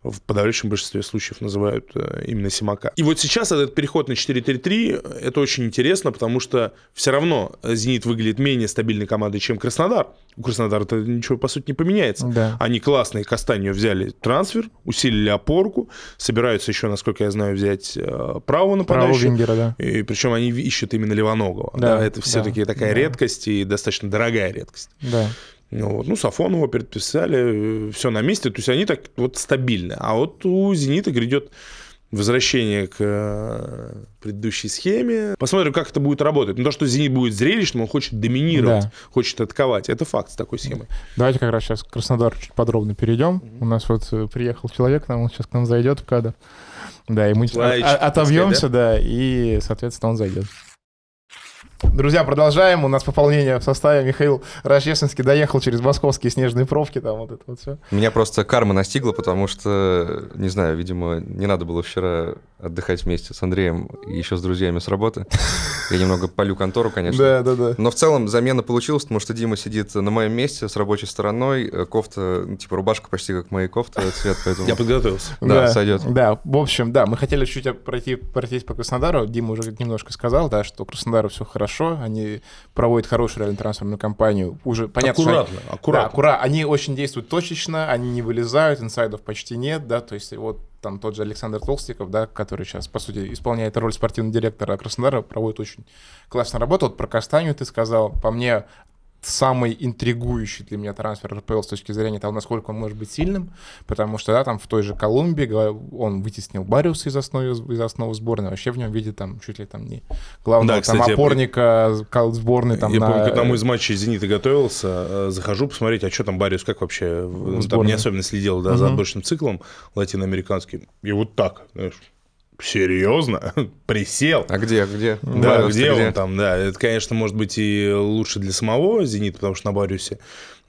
в подавляющем большинстве случаев называют э, именно Симака. И вот сейчас этот переход на 4-3-3, это очень интересно, потому что все равно «Зенит» выглядит менее стабильной командой, чем Краснодар. У Краснодара это ничего, по сути, не поменяется. Да. Они классные Кастанью взяли трансфер, усилили опорку, собираются еще, насколько я знаю, взять э, право нападающего. Право Венгера, да. И причем они ищут именно Левоногова. Да, Да, это все-таки да, такая да. редкость и достаточно дорогая редкость. Да. Ну, вот. ну Сафонова предписали, все на месте, то есть они так вот стабильны. А вот у «Зенита» грядет возвращение к э, предыдущей схеме. Посмотрим, как это будет работать. Но то, что «Зенит» будет зрелищным, он хочет доминировать, Да. хочет атаковать. Это факт с такой схемой. Давайте как раз сейчас к Краснодару чуть подробно перейдем. У нас вот э, приехал человек, нам он сейчас к нам зайдет в кадр. Да, и мы так отобьемся, да, и, соответственно, он зайдет. Друзья, продолжаем. У нас пополнение в составе. Михаил Рождественский доехал через московские снежные пробки, там вот это вот все. Меня просто карма настигла, потому что, не знаю, видимо, не надо было вчера отдыхать вместе с Андреем и еще с друзьями с работы. Я немного полю контору, конечно. Да, да, да. Но в целом замена получилась, потому что Дима сидит на моем месте с рабочей стороной. э, Кофта, ну, типа рубашка почти как моя кофта, цвет, поэтому... Я подготовился. Да, сойдет. Да, в общем, да, мы хотели чуть пройти, пройтись по Краснодару. Дима уже немножко сказал, да, что Краснодару все хорошо, они проводят хорошую реально трансферную кампанию. Уже понятно, что они- аккуратно, Да, аккуратно. аккуратно. Они очень действуют точечно, они не вылезают, инсайдов почти нет, да, то есть вот там тот же Александр Толстиков, да, который сейчас, по сути, исполняет роль спортивного директора Краснодара, проводит очень классную работу. Вот про Кастанью ты сказал, по мне, самый интригующий для меня трансфер РПЛ с точки зрения того, насколько он может быть сильным, потому что, да, там в той же Колумбии он вытеснил Бариуса из основы, из основы сборной, вообще в нем видит там чуть ли там не главного Да, кстати, там я опорника кол- сборной там я на... помню, к одному из матчей «Зенита» готовился, э, захожу посмотреть, а что там Бариус, как вообще, в- там сборной. не особенно следил да, за Мгм. отборочным циклом латиноамериканским, и вот так, знаешь, серьезно, присел. А где, где? Да, Бариус-то где он там, да. Это, конечно, может быть и лучше для самого «Зенита», потому что на Бариусе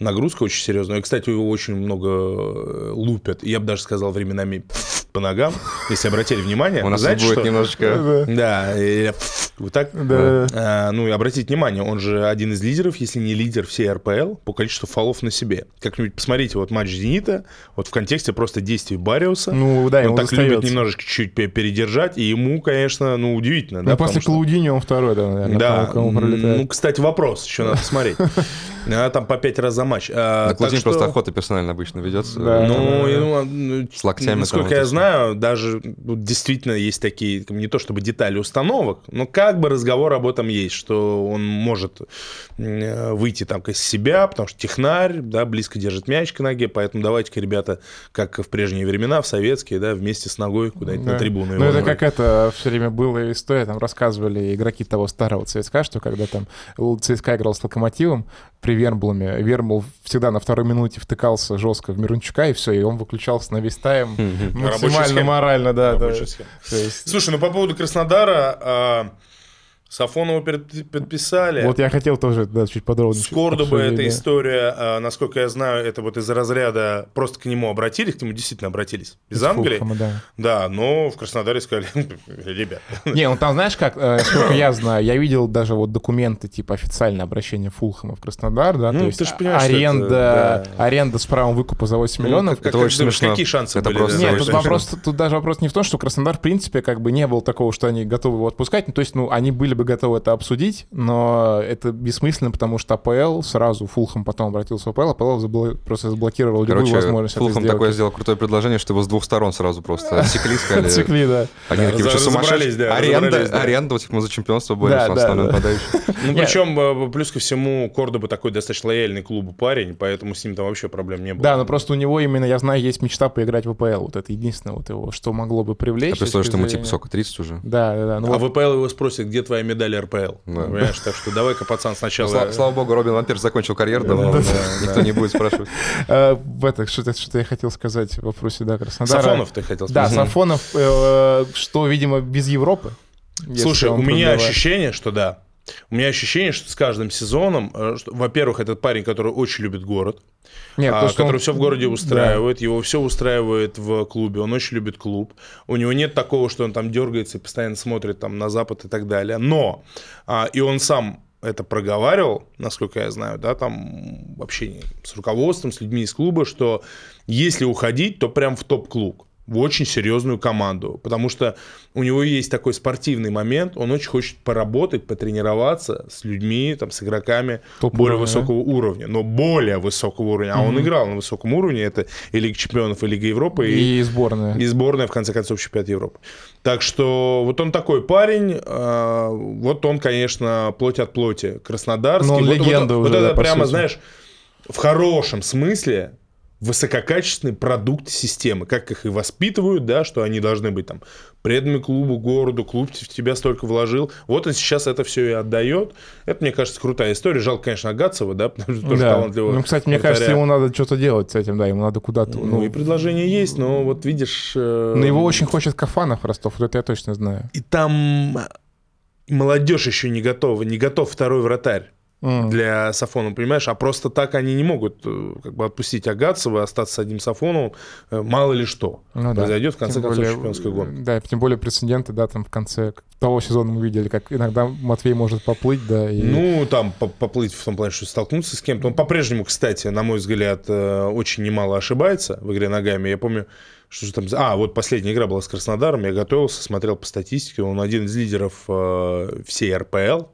нагрузка очень серьезная. И, кстати, его очень много э, лупят. Я бы даже сказал временами по ногам, если обратили внимание. У нас Знаете, будет что? немножечко... Да, вот так. Да. А, ну и обратите внимание, он же один из лидеров, если не лидер всей РПЛ по количеству фолов на себе. Как-нибудь посмотрите вот матч «Зенита», вот в контексте просто действий Бариуса. Ну, да, он так любит достается. немножечко чуть пе- передержать, и ему, конечно, ну, удивительно. Ну, да, после что- Клаудини он второй, да, наверное, да, кому, кому пролетает. ну, кстати, вопрос, еще надо посмотреть. А, Там по пять раз за матч. А, На что- просто охота персонально обычно ведется. Да. Ну, ну, ну, С локтями насколько там я знаю, даже ну, действительно есть такие, не то чтобы детали установок, но как бы разговор об этом есть, что он может э, выйти там из себя, потому что технарь, да, близко держит мяч к ноге, поэтому давайте-ка, ребята, как в прежние времена, в советские, да, вместе с ногой куда-нибудь Да. на трибуну. Ну, это ногой. как это все время была история, там рассказывали игроки того старого ЦСКА, что когда там ЦСКА играл с Локомотивом при Вермблуме, Вермбл всегда на второй минуте втыкался жестко в Мирончука, и все, и он выключался на весь тайм максимально морально, да. да. Слушай, ну по поводу Краснодара, а, Сафонова подписали. Вот я хотел тоже да, чуть подробнее. С Кордобы обсудить, эта да. история, а, насколько я знаю, это вот из разряда просто к нему обратились, к нему действительно обратились из Из Англии. Фулхэма, да. Да, но в Краснодаре сказали, ребят, Не, ну там знаешь как, э, сколько я знаю, я видел даже вот документы, типа официальное обращение Фулхэма в Краснодар, да, Ну, то есть ты ж понимаешь, аренда, это, да. аренда с правом выкупа за 8 миллионов. Ну, как- Это как очень думаешь, смешно. Какие шансы Это были? просто Нет, тут вопрос, тут даже вопрос не в том, что Краснодар, в принципе, как бы не был такого, что они готовы его отпускать. Ну, то есть, ну, они были бы готовы это обсудить, но это бессмысленно, потому что АПЛ сразу, Фулхэм потом обратился в АПЛ, АПЛ забло- просто заблокировал любую Короче, возможность сделать. такое сделал крутое предложение, что его с двух сторон сразу просто отсекли, сказали... Отсекли, да. Они такие, что, сумасшедшие? да, Аренда, аренда, вот мы за чемпионство боремся, Да, основной да. нападающий. Ну, причем, э, плюс ко всему, Кордоба такой достаточно лояльный клубу парень, поэтому с ним там вообще проблем не было. Да, но просто у него именно, я знаю, есть мечта поиграть в АПЛ. Вот это единственное вот его, что могло бы привлечь. Я представляю, что ему типа сколько, 30 уже? Да, да, да. Ну, А в ВПЛ его спросят, где твоя медаль РПЛ? Да. Понимаешь, так что давай-ка, пацан, сначала... Слава, слава богу, Робин Вампир закончил карьеру давно, Да, да, да, никто да. не будет спрашивать. э, в это, что-то, я хотел сказать в вопросе, да, Краснодара. Сафонов ты хотел Да, сказать? Сафонов, э, что, видимо, без Европы. Слушай, у меня ощущение, что да. У меня ощущение, что с каждым сезоном, э, что, во-первых, этот парень, который очень любит город, Нет, а, который он- все в городе Да. устраивает, его все устраивает в клубе, он очень любит клуб. У него нет такого, что он там дергается и постоянно смотрит там на запад и так далее. Но а, и он сам это проговаривал, насколько я знаю, да, там в общении с руководством, с людьми из клуба, что если уходить, то прям в топ-клуб в очень серьезную команду, потому что у него есть такой спортивный момент, он очень хочет поработать, потренироваться с людьми, там, с игроками Топ более уровня, высокого уровня, но более высокого уровня, а он играл на высоком уровне, это и Лига Чемпионов, и Лига Европы, и, И сборная. и сборная, в конце концов, чемпионат Европы. Так что вот он такой парень, э, вот он, конечно, плоть от плоти, краснодарский. Ну, он вот, вот- легенда вот уже, это да, прямо, сути. знаешь, в хорошем смысле высококачественный продукт системы, как их и воспитывают, да, что они должны быть там преданы клубу, городу, клуб в тебя столько вложил. Вот он сейчас это все и отдает. Это, мне кажется, крутая история. Жалко, конечно, Агатцева, да, потому что тоже Да. талантливый Ну, кстати, мне вратаря. кажется, ему надо что-то делать с этим, да, ему надо куда-то. Ну, Ну, и предложение есть, но вот видишь... э, но его очень хочет Кафанов Ростов, вот это я точно знаю. И там молодежь еще не готова, не готов второй вратарь Для Сафонова, понимаешь? А просто так они не могут э, как бы отпустить Агатцева, остаться с одним Сафоновым, э, мало ли что Ну да. произойдет в конце Тем концов более, чемпионской гонки. Да, тем более прецеденты, да, там в конце того сезона мы видели, как иногда Матвей может поплыть, да, и... Ну, там по- поплыть в том плане, что столкнуться с кем-то. Он по-прежнему, кстати, на мой взгляд, э, очень немало ошибается в игре ногами. Я помню, что же там... А, вот последняя игра была с Краснодаром. Я готовился, смотрел по статистике. Он один из лидеров всей РПЛ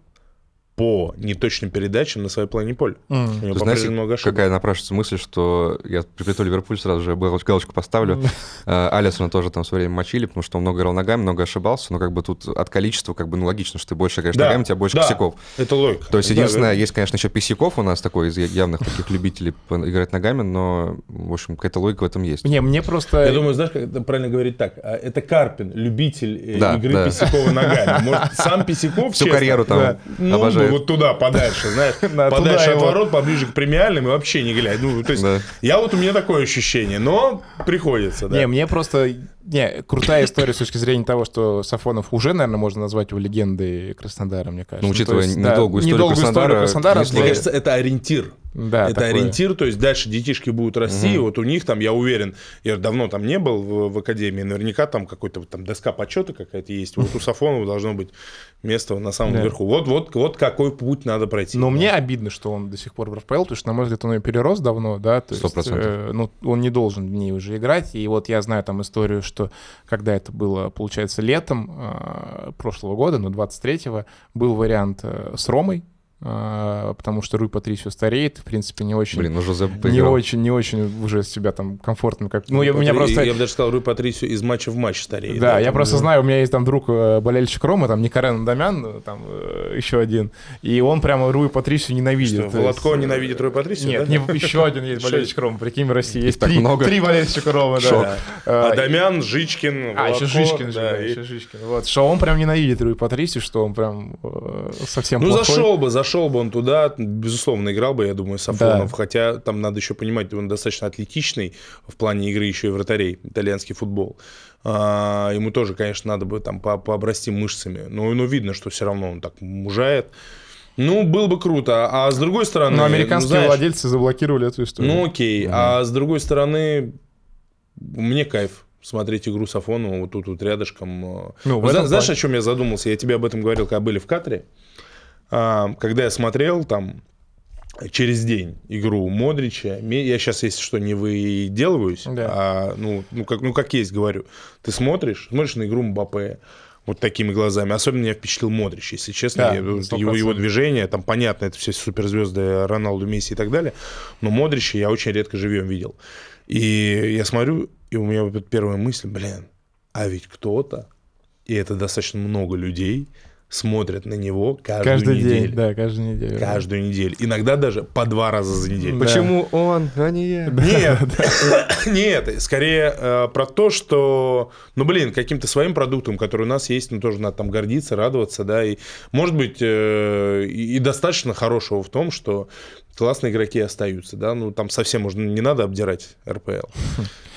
по неточным передачам на своей половине поля. М. У него по-прежнему много ошибок. какая напрашивается мысль, что я приплету Ливерпуль, сразу же галоч- галочку поставлю. Э, Алисона тоже там в свое время мочили, потому что он много играл ногами, много ошибался, но как бы тут от количества, как бы, ну, логично, что ты больше играешь Да, ногами, у тебя больше да. косяков. Это логика. То есть, единственное, да. есть, конечно, еще Писяков у нас такой из явных таких любителей по- играть ногами, но, в общем, какая-то логика в этом есть. Не, мне просто... Я думаю, знаешь, как это правильно говорить так. а, Это Карпин, любитель э, Да, игры да. Писякова ногами. Может, сам Писяков, Всю честно, карьеру там да. Ну, обожает. Бы вот туда, подальше, знаешь, Да, подальше от ворот, поближе к премиальным и вообще не глядь. Ну, то есть, я вот у меня такое ощущение, но приходится, да. Не, мне просто... Не, крутая история с точки зрения того, что Сафонов уже, наверное, можно назвать его легендой Краснодара, мне кажется. Ну, то учитывая есть, да, недолгую историю недолгую Краснодара, Краснодара, есть Мне кажется, это ориентир. да, это такое. ориентир, то есть дальше детишки будут расти, и вот у них там, я уверен, я давно там не был в, в академии, наверняка там какой-то там доска почета какая-то есть, вот у Сафонова должно быть место на самом Да. верху. Вот, вот, вот какой путь надо пройти. Но Да. мне обидно, что он до сих пор в РПЛ, потому что, на мой взгляд, он ее перерос давно, да, то Сто есть, процентов. э, ну, он не должен в ней уже играть, и вот я знаю там историю, что когда это было, получается, летом э, прошлого года, ну, 23-го, был вариант э, с Ромой, потому что Руй Патрисио стареет, в принципе, не очень... Блин, ну Жозе не очень, не очень уже себя там комфортно как... Ну, я, у меня Патри- просто... Я бы даже сказал, Руй Патрисио из матча в матч стареет. Да, я там, просто ну, знаю, у меня есть там друг э, болельщик Рома, там Никарен Дамян, э, там э, еще один, и он прямо Руи Патрисию ненавидит. Что, то есть, Володко э, ненавидит Руй Патрисио? Нет, да? не, еще один есть Еще болельщик Рома, прикинь, в России есть так три, много? три болельщика Рома, да. Шок. Да. Э, Адамян, Жичкин, А, Володко, еще Жишкин же, да, да, и- еще Жишкин. Вот, что он прям ненавидит Руи Патрисию, что он прям совсем Ну, плохой. зашел бы, зашел бы он туда, безусловно, играл бы, я думаю, Сафонов. Да. Хотя там надо еще понимать, он достаточно атлетичный в плане игры еще и вратарей, итальянский футбол. А, ему тоже, конечно, надо бы там по- пообрасти мышцами. Но, но видно, что все равно он так мужает. Ну, было бы круто. А с другой стороны... Ну, американские знаешь, владельцы заблокировали эту историю. Ну, окей. А с другой стороны, мне кайф смотреть игру Сафонова вот тут вот рядышком. Ну, Зна- Знаешь, плане. о чем я задумался? Я тебе об этом говорил, когда были в Катаре. А, Когда я смотрел там через день игру Модрича, я сейчас, если что, не выделываюсь, Да. а, ну, ну, как, ну, как есть, говорю. Ты смотришь, смотришь на игру Мбаппе, вот такими глазами. Особенно меня впечатлил Модрич, если честно. Да, Я- вот 100%. его, его движение, там понятно, это все суперзвезды Роналду, Месси и так далее. Но Модрича я очень редко живьем видел. И я смотрю, и у меня вот первая мысль, блин, а ведь кто-то, и это достаточно много людей, смотрят на него каждую Каждый неделю. день, да, каждую неделю. Каждую неделю. Иногда даже по два раза за неделю. Да. Почему он, а не я? Нет, нет, скорее э, про то, что, ну, блин, каким-то своим продуктом, который у нас есть, ну, тоже надо там гордиться, радоваться, да, и, может быть, э, и, достаточно хорошего в том, что классные игроки остаются, да, ну, там совсем можно, не надо обдирать РПЛ.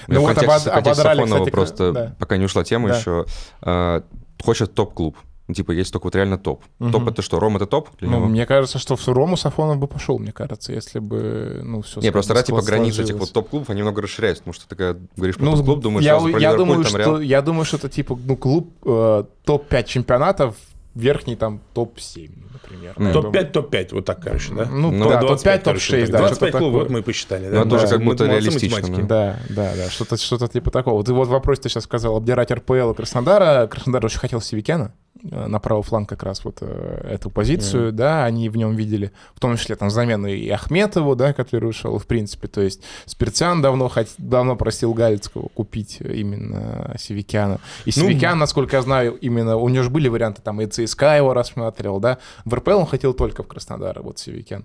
Ну в вот ободрали, кстати, просто, пока не ушла тема еще, э, хочет топ-клуб. Ну, типа, есть только вот реально топ. Мгм. Топ это что, Ром это топ? для Ну, него? мне кажется, что в Рому Сафонов бы пошел, мне кажется, если бы, ну, все Не, просто раз, типа, границы этих вот топ-клубов, они много расширяются, потому что ты когда говоришь про Ну, топ-клуб, думаешь я, сразу про я думаю, там, что, Реал. я думаю, что это типа ну, клуб э, топ-5 чемпионатов, верхний там топ-7, например. Думаю. Топ-5, топ-5, вот так, короче, да? Ну, Ну, да, 25, топ-5, топ-6, да, 25 что-то клубов, вот мы и посчитали. Ну, это да. уже как будто реалистично, математики. Да, да, да, что-то, что-то типа такого. Вот, и вот вопрос ты сейчас сказал, обдирать РПЛ и Краснодара. Краснодар очень хотел Севикяна на правый фланг как раз вот э, эту позицию, да, они в нем видели, в том числе там замену и Ахметову, да, который ушел, в принципе, то есть Спиртян давно, хот... давно просил Галицкого купить именно Севикяна. И Ну, Севикян, насколько я знаю, именно, у него же были варианты, там и ЦСКА его рассматривал, да, в РПЛ он хотел только в Краснодар, вот Севикян.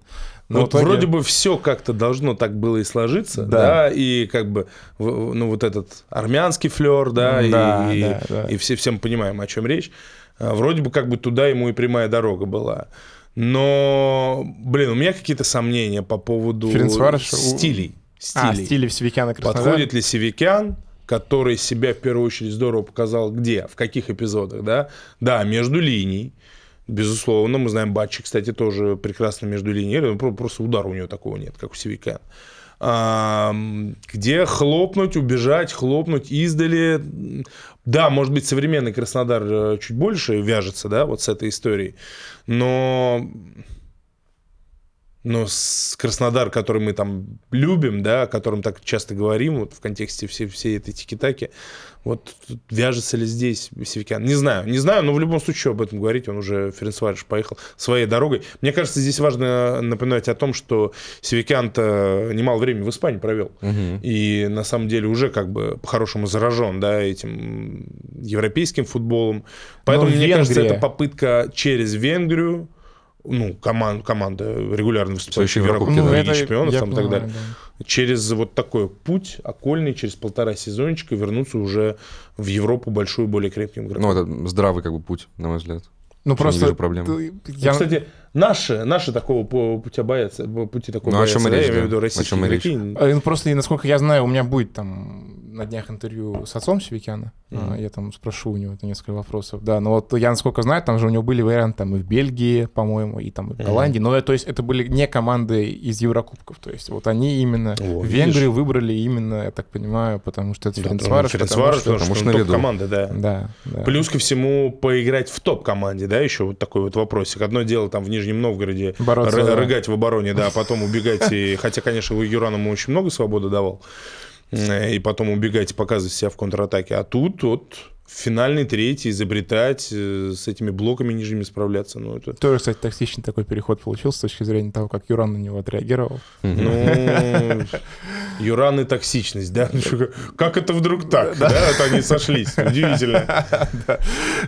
Но вот итоге- вроде бы все как-то должно так было и сложиться, Да. да, и как бы, ну, вот этот армянский флер, да, и, Да, и, да, да. и все, всем понимаем, о чем речь. А, Вроде бы как бы туда ему и прямая дорога была. Но, блин, у меня какие-то сомнения по поводу Ференцварош у- стилей. А, стилей. Севикяна Краснодар. Подходит ли Севикян, который себя в первую очередь здорово показал где, в каких эпизодах, да? Да, между линий, безусловно. Мы знаем, Батчи, кстати, тоже прекрасно между линией. Ну, про- Просто удара у него такого нет, как у Севикяна. Ам, Где хлопнуть, убежать, хлопнуть издали. Да, может быть, современный Краснодар э, чуть больше вяжется, да, вот с этой историей. Но но с Краснодар, который мы там любим, да, о котором так часто говорим, вот в контексте всей, всей этой тики-таки, вот вяжется ли здесь Севикян? Не знаю, не знаю, но в любом случае об этом говорить, он уже, Ференцвариш, поехал своей дорогой. Мне кажется, здесь важно напоминать о том, что Севикян-то немало времени в Испании провел. Мгм. И на самом деле уже как бы по-хорошему заражен, да, этим европейским футболом. Поэтому, Но мне кажется, Венгрия- это попытка через Венгрию, ну, коман- команда регулярно выступающая в Еврокубке, Еврокубке, да. Лиге чемпионов там и так далее. да. Через вот такой путь окольный, через полтора сезончика вернуться уже в Европу большую, более крепким игроком. Ну, это здравый как бы путь, на мой взгляд. Ну не просто вижу проблем. ты- Ну, я- кстати, наши, наши такого по- путя боятся, пути такого Ну, о боятся, чем и да, речь, я имею в виду О российские чем и речь. э, ну, просто, и насколько я знаю, у меня будет там на днях интервью с отцом Севикяна. Мгм. А, Я там спрошу у него это несколько вопросов. Да, но вот я, насколько знаю, там же у него были варианты там и в Бельгии, по-моему, и там и в. Голландии. Но, э, то есть, это были не команды из Еврокубков. То есть, вот они именно Во, Венгрию видишь? выбрали именно, я так понимаю, потому что это Да, Ференцварош, ну, потому Ференцварош, что- потому потому что что топ-команда, да. Да, да. Плюс ко всему поиграть в топ-команде, да, еще вот такой вот вопросик. Одно дело там в Нижнем Новгороде Бороться, ры- да. рыгать в обороне, да, а потом убегать. И, хотя, конечно, Юран ему очень много свободы давал. И потом убегать и показывать себя в контратаке. А тут вот финальный третий, изобретать, э, с этими блоками нижними справляться. Ну, это... Тоже, кстати, токсичный такой переход получился с точки зрения того, как Юран на него отреагировал. Ну, Юран и токсичность, да? Как это вдруг так? Да, это они сошлись. Удивительно. Да,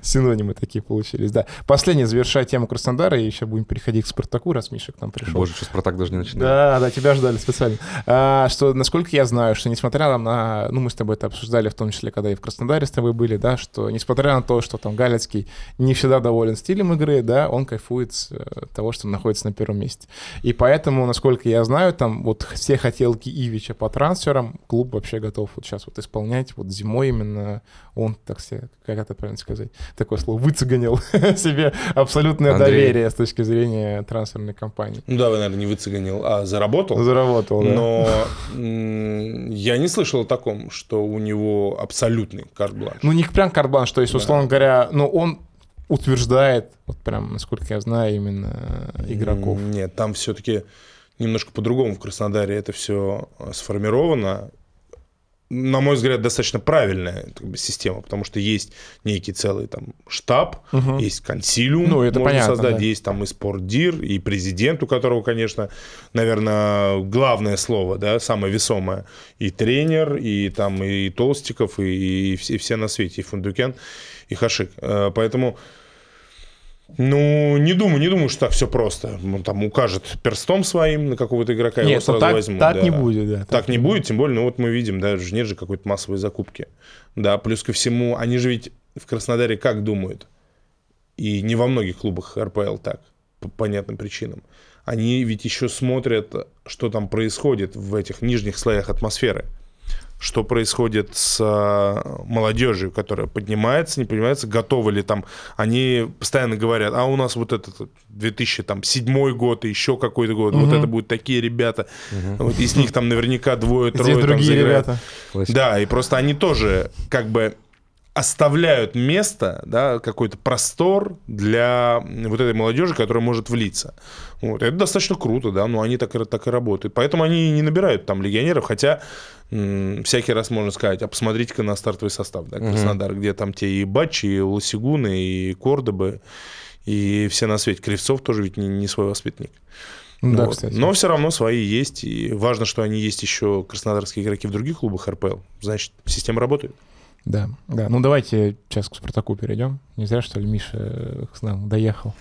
Синонимы такие получились, да. Последний, завершая тему Краснодара, и еще будем переходить к Спартаку, раз Миша к нам пришел. Боже, что Спартак даже не начинает. Да, да, тебя ждали специально. А, что, насколько я знаю, что несмотря на... Ну, мы с тобой это обсуждали, в том числе, когда и в Краснодаре с тобой были, да, что несмотря на то, что там Галецкий не всегда доволен стилем игры, да, он кайфует с э, того, что он находится на первом месте. И поэтому, насколько я знаю, там вот все хотелки Ивича по трансферам клуб вообще готов вот сейчас вот исполнять. Вот зимой именно он, так себе, как это правильно сказать, такое слово, выцеганил себе абсолютное Андрей. доверие с точки зрения трансферной кампании. Ну да, наверное, не выцеганил, а заработал. Заработал, да. Но я не слышал о таком, что у него абсолютный карт-бланш. Ну, не прям карбан, что есть, условно говоря, ну, он утверждает, вот прям, насколько я знаю, именно игроков. Нет, там все-таки немножко по-другому в Краснодаре это все сформировано. На мой взгляд, достаточно правильная как бы, система, потому что есть некий целый там штаб, Мгм. есть консилиум, Ну, это можно понятно, создать, да. есть там и спортдир, и президент, у которого, конечно, наверное, главное слово, да, самое весомое, и тренер, и там и Толстиков, и, и все, и все на свете, и Фундукян, и Хашик. Э, Поэтому ну, не думаю, не думаю, что так все просто. Он там укажет перстом своим на какого-то игрока, его Нет, ну сразу так, возьмут. так да. не будет, да. Так не будет, тем более, ну вот мы видим, да, же нет же какой-то массовой закупки. Да, плюс ко всему, они же ведь в Краснодаре как думают? И не во многих клубах РПЛ так, по понятным причинам. Они ведь еще смотрят, что там происходит в этих нижних слоях атмосферы. Что происходит с э, молодежью, которая поднимается, не поднимается, готовы ли там. Они постоянно говорят, а у нас вот этот 2007 год и еще какой-то год, угу. вот это будут такие ребята. Угу. Вот из них там наверняка двое-трое там другие заиграют. ребята. Да, и просто они тоже как бы оставляют место, да, какой-то простор для вот этой молодежи, которая может влиться. Вот. Это достаточно круто, да, но они так и, так и работают. Поэтому они не набирают там легионеров, хотя м- всякий раз можно сказать, а посмотрите-ка на стартовый состав, да, Краснодар, угу. где там те и Батчи, и Лосигуны, и Кордобы, и все на свете. Кривцов тоже ведь не, не свой воспитанник. Да, вот. кстати. Но все равно свои есть, и важно, что они есть еще краснодарские игроки в других клубах РПЛ. Значит, система работает. Да, да. Ну давайте сейчас к Спартаку перейдем. Не зря, что ли, Миша к нам доехал.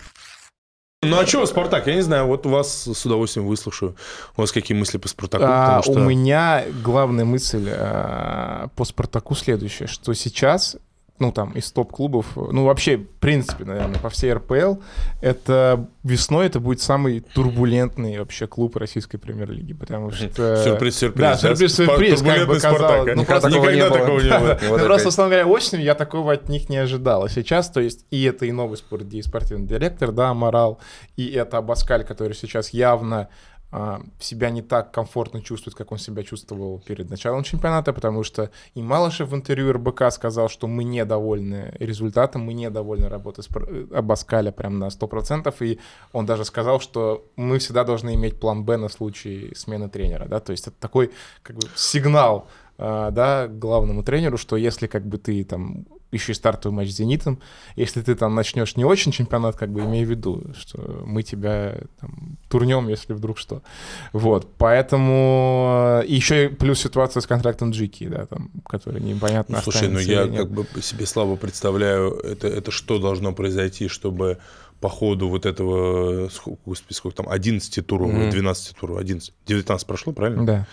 Ну а что, Спартак? Я не знаю, вот у вас с удовольствием выслушаю. У вас какие мысли по Спартаку? А, что... У меня главная мысль а, по Спартаку следующая, что сейчас ну, там, из топ-клубов, ну, вообще, в принципе, наверное, по всей РПЛ, это весной это будет самый турбулентный вообще клуб российской премьер-лиги, потому что... Сюрприз, сюрприз. Да, сюрприз, сюрприз, как бы казалось. Ну, просто никогда такого не было. Ну, просто, условно говоря, осенью я такого от них не ожидал. А сейчас, то есть, и это и новый спорт, и спортивный директор, да, Морал, и это Абаскаль, который сейчас явно себя не так комфортно чувствует, как он себя чувствовал перед началом чемпионата, потому что и Малышев в интервью РБК сказал, что мы недовольны результатом, мы недовольны работой с Абаскаля прям на 100%, и он даже сказал, что мы всегда должны иметь план Б на случай смены тренера, да, то есть это такой как бы сигнал а, да, главному тренеру, что если как бы ты там еще и стартовый матч с «Зенитом». Если ты там начнешь не очень чемпионат, как бы имей в виду, что мы тебя там, турнем, если вдруг что. Вот, поэтому... И еще и плюс ситуация с контрактом Джики, да, там, который непонятно ну, Слушай, ну я как бы себе слабо представляю, это, это что должно произойти, чтобы по ходу вот этого, господи, сколько там, 11 туров, mm-hmm. 12 туров, 11, 19 прошло, правильно? Да.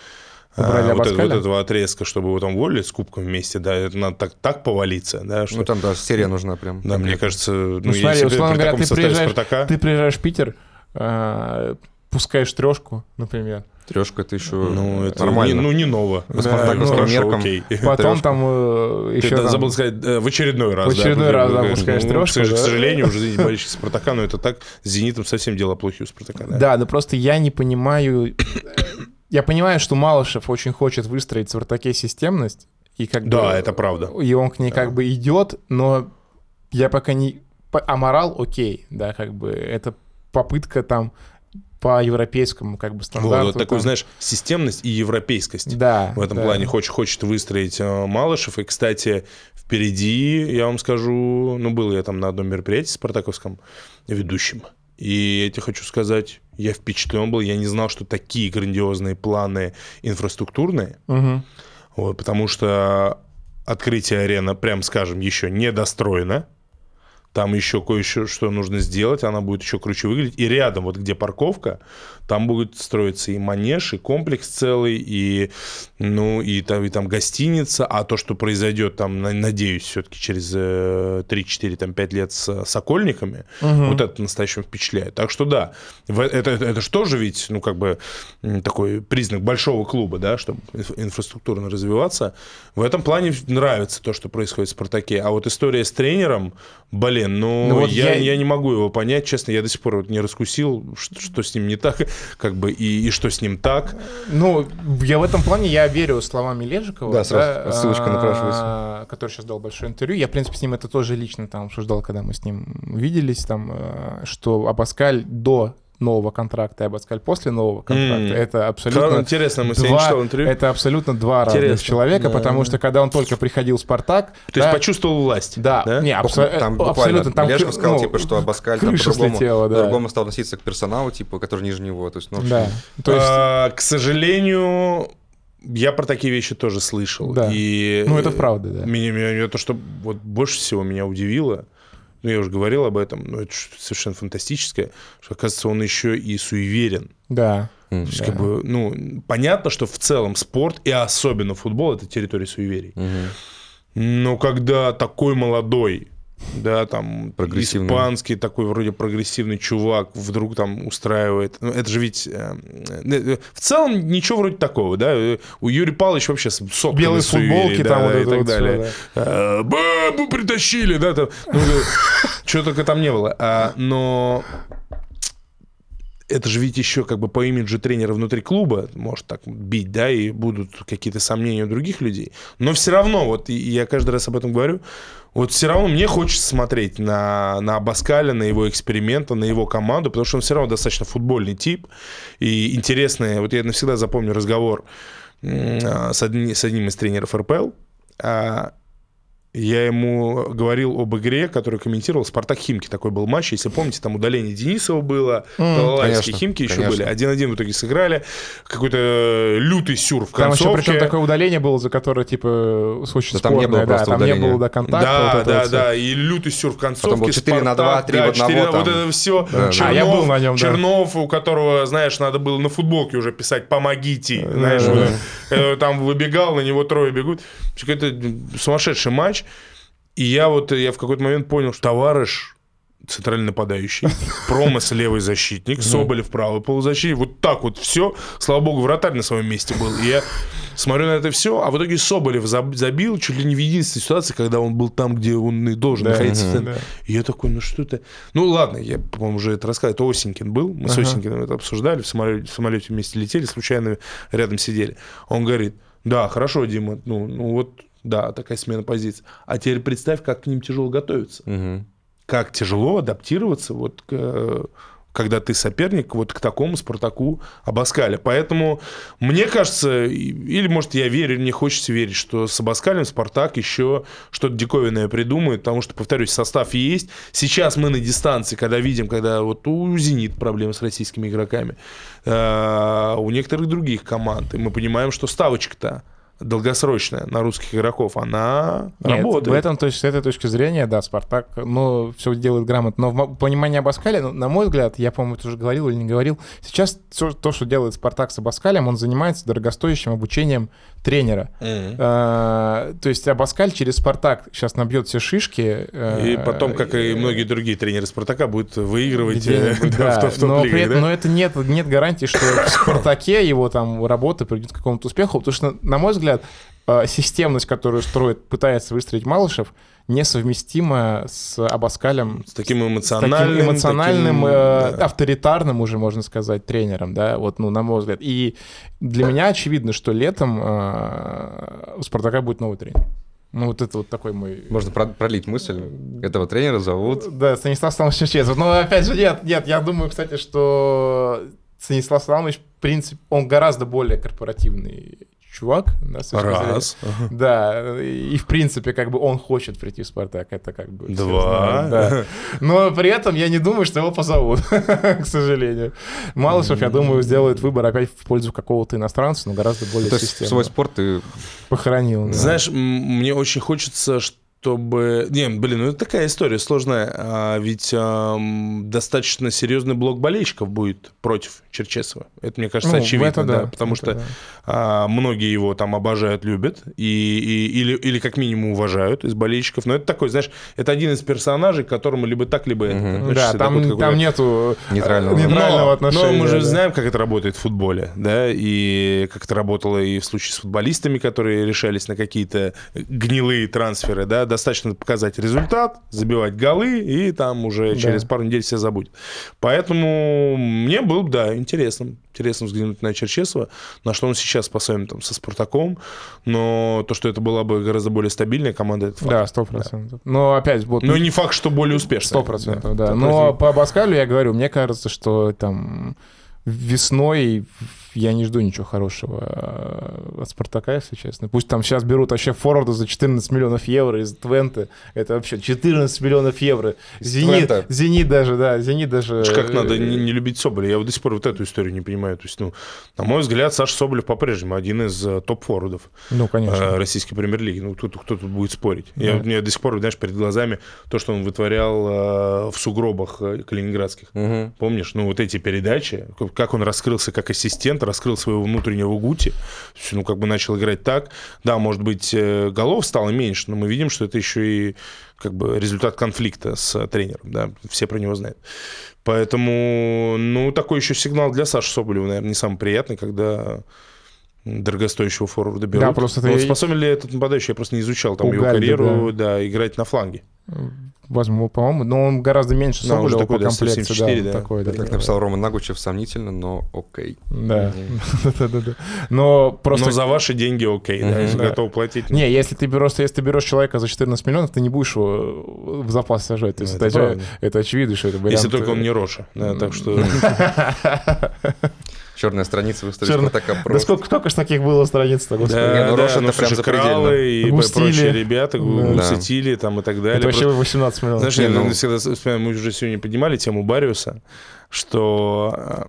А, вот, это, вот этого отрезка, чтобы его там уволили с кубком вместе, да, это надо так, так повалиться, да. Что... Ну там даже серия нужна прям. Да, мне кажется, ну, ну смотри, если условно говоря, ты приезжаешь, Спартака... ты приезжаешь в Питер, э, пускаешь трешку, например. Трешка это еще ну, это нормально. Не, ну, не ново. Да, ну, меркам. Окей. Потом там э, еще... Ты там... забыл сказать, э, в очередной раз. В очередной да, раз, да, пускаешь ну, трешку. К, да? к сожалению, уже болельщики Спартака, но это так, с Зенитом совсем дело плохи у Спартака. Да, да, но просто я не понимаю я понимаю, что Малышев очень хочет выстроить в Спартаке системность, и как да, бы, это правда. И он к ней да. как бы идет, но я пока не... А морал окей, да, как бы это попытка там по европейскому как бы стандарту. Вот, вот такой, знаешь, системность и европейскость. Да. В этом да. плане хочет, хочет выстроить э, Малышев. И, кстати, впереди, я вам скажу, ну, был я там на одном мероприятии спартаковском ведущим. И я тебе хочу сказать, я впечатлен был, я не знал, что такие грандиозные планы инфраструктурные. Угу. Вот, потому что открытие арены, прям скажем, еще не достроено там еще кое-что что нужно сделать, она будет еще круче выглядеть. И рядом, вот где парковка, там будет строиться и манеж, и комплекс целый, и, ну, и, там, и там гостиница. А то, что произойдет там, надеюсь, все-таки через 3-4-5 э, лет с Сокольниками, угу. вот это настоящем впечатляет. Так что да, это, это, это же тоже ведь, ну, как бы такой признак большого клуба, да, чтобы инфраструктурно развиваться. В этом плане нравится то, что происходит в «Спартаке». А вот история с тренером, блин, ну, ну вот я, я... я не могу его понять, честно, я до сих пор вот не раскусил, что, что с ним не так, как бы, и, и что с ним так. Ну, я в этом плане, я верю словам Лежикова. Да, сразу да, ссылочка напрашивается. Который сейчас дал большое интервью. Я, в принципе, с ним это тоже лично там обсуждал, когда мы с ним виделись, там, э, что Абаскаль до нового контракта и Абаскаль после нового контракта. Mm. Это абсолютно... Интересно, мы два, не читал интервью. Это абсолютно два Интересно. разных человека, да. потому что когда он только приходил в «Спартак...» То да, есть почувствовал власть? Да. да? Не, абсо... там абсолютно. Там Лешков сказал, ну, типа, что Абаскаль там по-другому, слетела, да. по-другому стал относиться к персоналу, типа, который ниже него. То есть, ну, да. То есть... а, к сожалению... Я про такие вещи тоже слышал. Да. И ну, это правда, да. Меня, меня, то, что вот больше всего меня удивило, ну, я уже говорил об этом, но это совершенно фантастическое, что, оказывается, он еще и суеверен. Да. То есть, да. как бы, ну, понятно, что в целом спорт, и особенно футбол, это территория суеверий. Угу. Но когда такой молодой да, там испанский такой вроде прогрессивный чувак вдруг там устраивает. Ну, это же ведь... э, э, в целом ничего вроде такого, да. Э, У Юрия Павловича вообще сотканы Белые футболки да, там вот и так вот далее. Э, Бабу притащили, да, там. Ну, чего только там не было. А, Но это же ведь еще как бы по имиджу тренера внутри клуба может так бить, да, и будут какие-то сомнения у других людей. Но все равно, вот я каждый раз об этом говорю, вот все равно мне хочется смотреть на, на Абаскаля, на его эксперименты, на его команду, потому что он все равно достаточно футбольный тип. И интересный, вот я навсегда запомню разговор а, с, одни- с одним из тренеров РПЛ. Я ему говорил об игре, которую комментировал Спартак Химки. Такой был матч. Если помните, там удаление Денисова было, Талалайские конечно, Химки еще конечно. были. Один-один в итоге сыграли. Какой-то лютый сюр в Там еще концовке. причем такое удаление было, за которое, типа, очень Да там не спорное, было да, там не было до контакта. Да, вот да, вот да, и лютый сюр в концовке. Потом был 4 на 2, Спартак, 3 в да, одного 4 на- Вот там. это все. Да. Чернов, А, я был на нем, да. Чернов, у которого, знаешь, надо было на футболке уже писать «помогите». Знаешь, да, вот, да. э, там выбегал, на него трое бегут. Это сумасшедший матч. И я вот, я в какой-то момент понял, что товарищ центральный нападающий, Промыс левый защитник, Соболев правый полузащитник. Вот так вот все. Слава богу, вратарь на своем месте был. И я смотрю на это все, а в итоге Соболев заб- забил чуть ли не в единственной ситуации, когда он был там, где он и должен Да, находиться. мгм, да. И я такой, ну что это? Ну ладно, я, по-моему, уже это рассказывал. Это Осенькин был. Мы с Ага. Осенькиным это обсуждали, в самолете, в самолете вместе летели, случайно рядом сидели. Он говорит, да, хорошо, Дима, ну, ну вот, да, такая смена позиций. А теперь представь, как к ним тяжело готовиться Мгм. как тяжело адаптироваться, вот, к, когда ты соперник вот к такому Спартаку Абаскаля. Поэтому мне кажется, или, может, я верю, мне хочется верить, что с Абаскалем Спартак еще что-то диковинное придумает, потому что, повторюсь, состав есть. Сейчас мы на дистанции, когда видим, когда вот у «Зенит» проблемы с российскими игроками, э, у некоторых других команд, и мы понимаем, что ставочка-то долгосрочная на русских игроков, она Нет, работает. в этом, то есть, с этой точки зрения, да, Спартак, ну, все делает грамотно. Но в понимании Абаскаля, ну, на мой взгляд, я, по-моему, это уже говорил или не говорил, сейчас то, что делает Спартак с Абаскалем, он занимается дорогостоящим обучением тренера. Мгм. А, то есть Абаскаль через Спартак сейчас набьет все шишки. э, И потом, как и многие другие тренеры Спартака, будет выигрывать э, где-нибудь, да, да, в топ- в но, при да? но это нет, нет гарантии, что в Спартаке его там работа придет к какому-то успеху, потому что, на мой взгляд, э, системность, которую строит, пытается выстроить Малышев, несовместима с Абаскалем, С таким с эмоциональным... таким эмоциональным, таким, э, да. авторитарным уже, можно сказать, тренером, да, вот, ну, на мой взгляд. И для меня очевидно, что летом э, у Спартака будет новый тренер. Ну, вот это вот такой мой... Можно про- пролить мысль. Этого тренера зовут... Да, Станислав Саламович Чечезов. Но опять же, нет, нет, я думаю, кстати, что Станислав Саламович, в принципе, он гораздо более корпоративный чувак. Да, с точки зрения- Раз. Ага. Да, и в принципе, как бы он хочет прийти в Спартак, это как бы... Два. знают, да. Но при этом я не думаю, что его позовут, к сожалению. Малышев, я думаю, сделает выбор опять в пользу какого-то иностранца, но гораздо более То есть свой спорт ты Похоронил. да. Знаешь, мне очень хочется, чтобы... Не, блин, ну это такая история сложная. А, ведь ам, достаточно серьезный блок болельщиков будет против Черчесова. Это, мне кажется, Ну, очевидно, это да, да, потому это что да. а, многие его там обожают, любят, и, и- или, или как минимум уважают из болельщиков. Но это такой, знаешь, это один из персонажей, к которому либо так, либо это. Относишься. Да, там, вот, там нету Нейтрального. э, нейтрального но, отношения. но мы же да. знаем, как это работает в футболе, да, и как это работало и в случае с футболистами, которые решались на какие-то гнилые трансферы, да, достаточно показать результат, забивать голы, и там уже Да. через пару недель все забудет. Поэтому мне было бы, да, интересно, интересно взглянуть на Черчесова, на что он сейчас способен там со Спартаком, но то, что это была бы гораздо более стабильная команда, это факт. Да, сто процентов. Но опять вот... Но не факт, что более успешная. Сто процентов, да. Это Но по Абаскалю я говорю, мне кажется, что там весной я не жду ничего хорошего э, от Спартака, если честно. Пусть там сейчас берут вообще форварда за 14 миллионов евро из Твенты. Это вообще 14 миллионов евро. Зенит, Твента. Зенит даже, да, Зенит даже... Как надо э, не, не любить Соболя? Я вот до сих пор вот эту историю не понимаю. То есть, ну, на мой взгляд, Саша Соболев по-прежнему один из э, топ-форвардов Ну, конечно. российской премьер-лиги. Ну, тут, кто тут будет спорить? Я, Да. вот- мне до сих пор, знаешь, перед глазами то, что он вытворял в сугробах калининградских. Мгм. Помнишь? Ну, вот эти передачи, как он раскрылся как ассистент, момент раскрыл своего внутреннего Гути, ну, как бы начал играть так. Да, может быть, э, голов стало меньше, но мы видим, что это еще и как бы результат конфликта с тренером, да, все про него знают. Поэтому, ну, такой еще сигнал для Саши Соболева, наверное, не самый приятный, когда дорогостоящего форварда берут. Да, просто ты- способен ли этот нападающий? Я просто не изучал там У его карьеру, да. играть на фланге. Возможно, по-моему, но он гораздо меньше Да, Соболева такой, по да, комплекции, 174, да, да. такой, да. Как написал Рома Нагучев, сомнительно, но окей. Да. Но просто... Но за ваши деньги окей, да, если Да. готов платить. Не, если ты берешь, если ты берешь человека за 14 миллионов, ты не будешь его в запас сажать. То есть Ну, это, очевидно, что это. Если только он не Роша. Да, так что... Черная страница в истории Черная- Спартака Да просто. сколько, сколько ж таких было страниц-то, господи. Да, Не, ну да, Роша ну, это прям слушай, запредельно. Кралы и Густили. прочие ребята, Да. Гусетили там и так далее. это вообще Просто- 18 миллионов. Знаешь, Не, я ну- всегда вспоминаю, мы уже сегодня поднимали тему Бариуса, что э,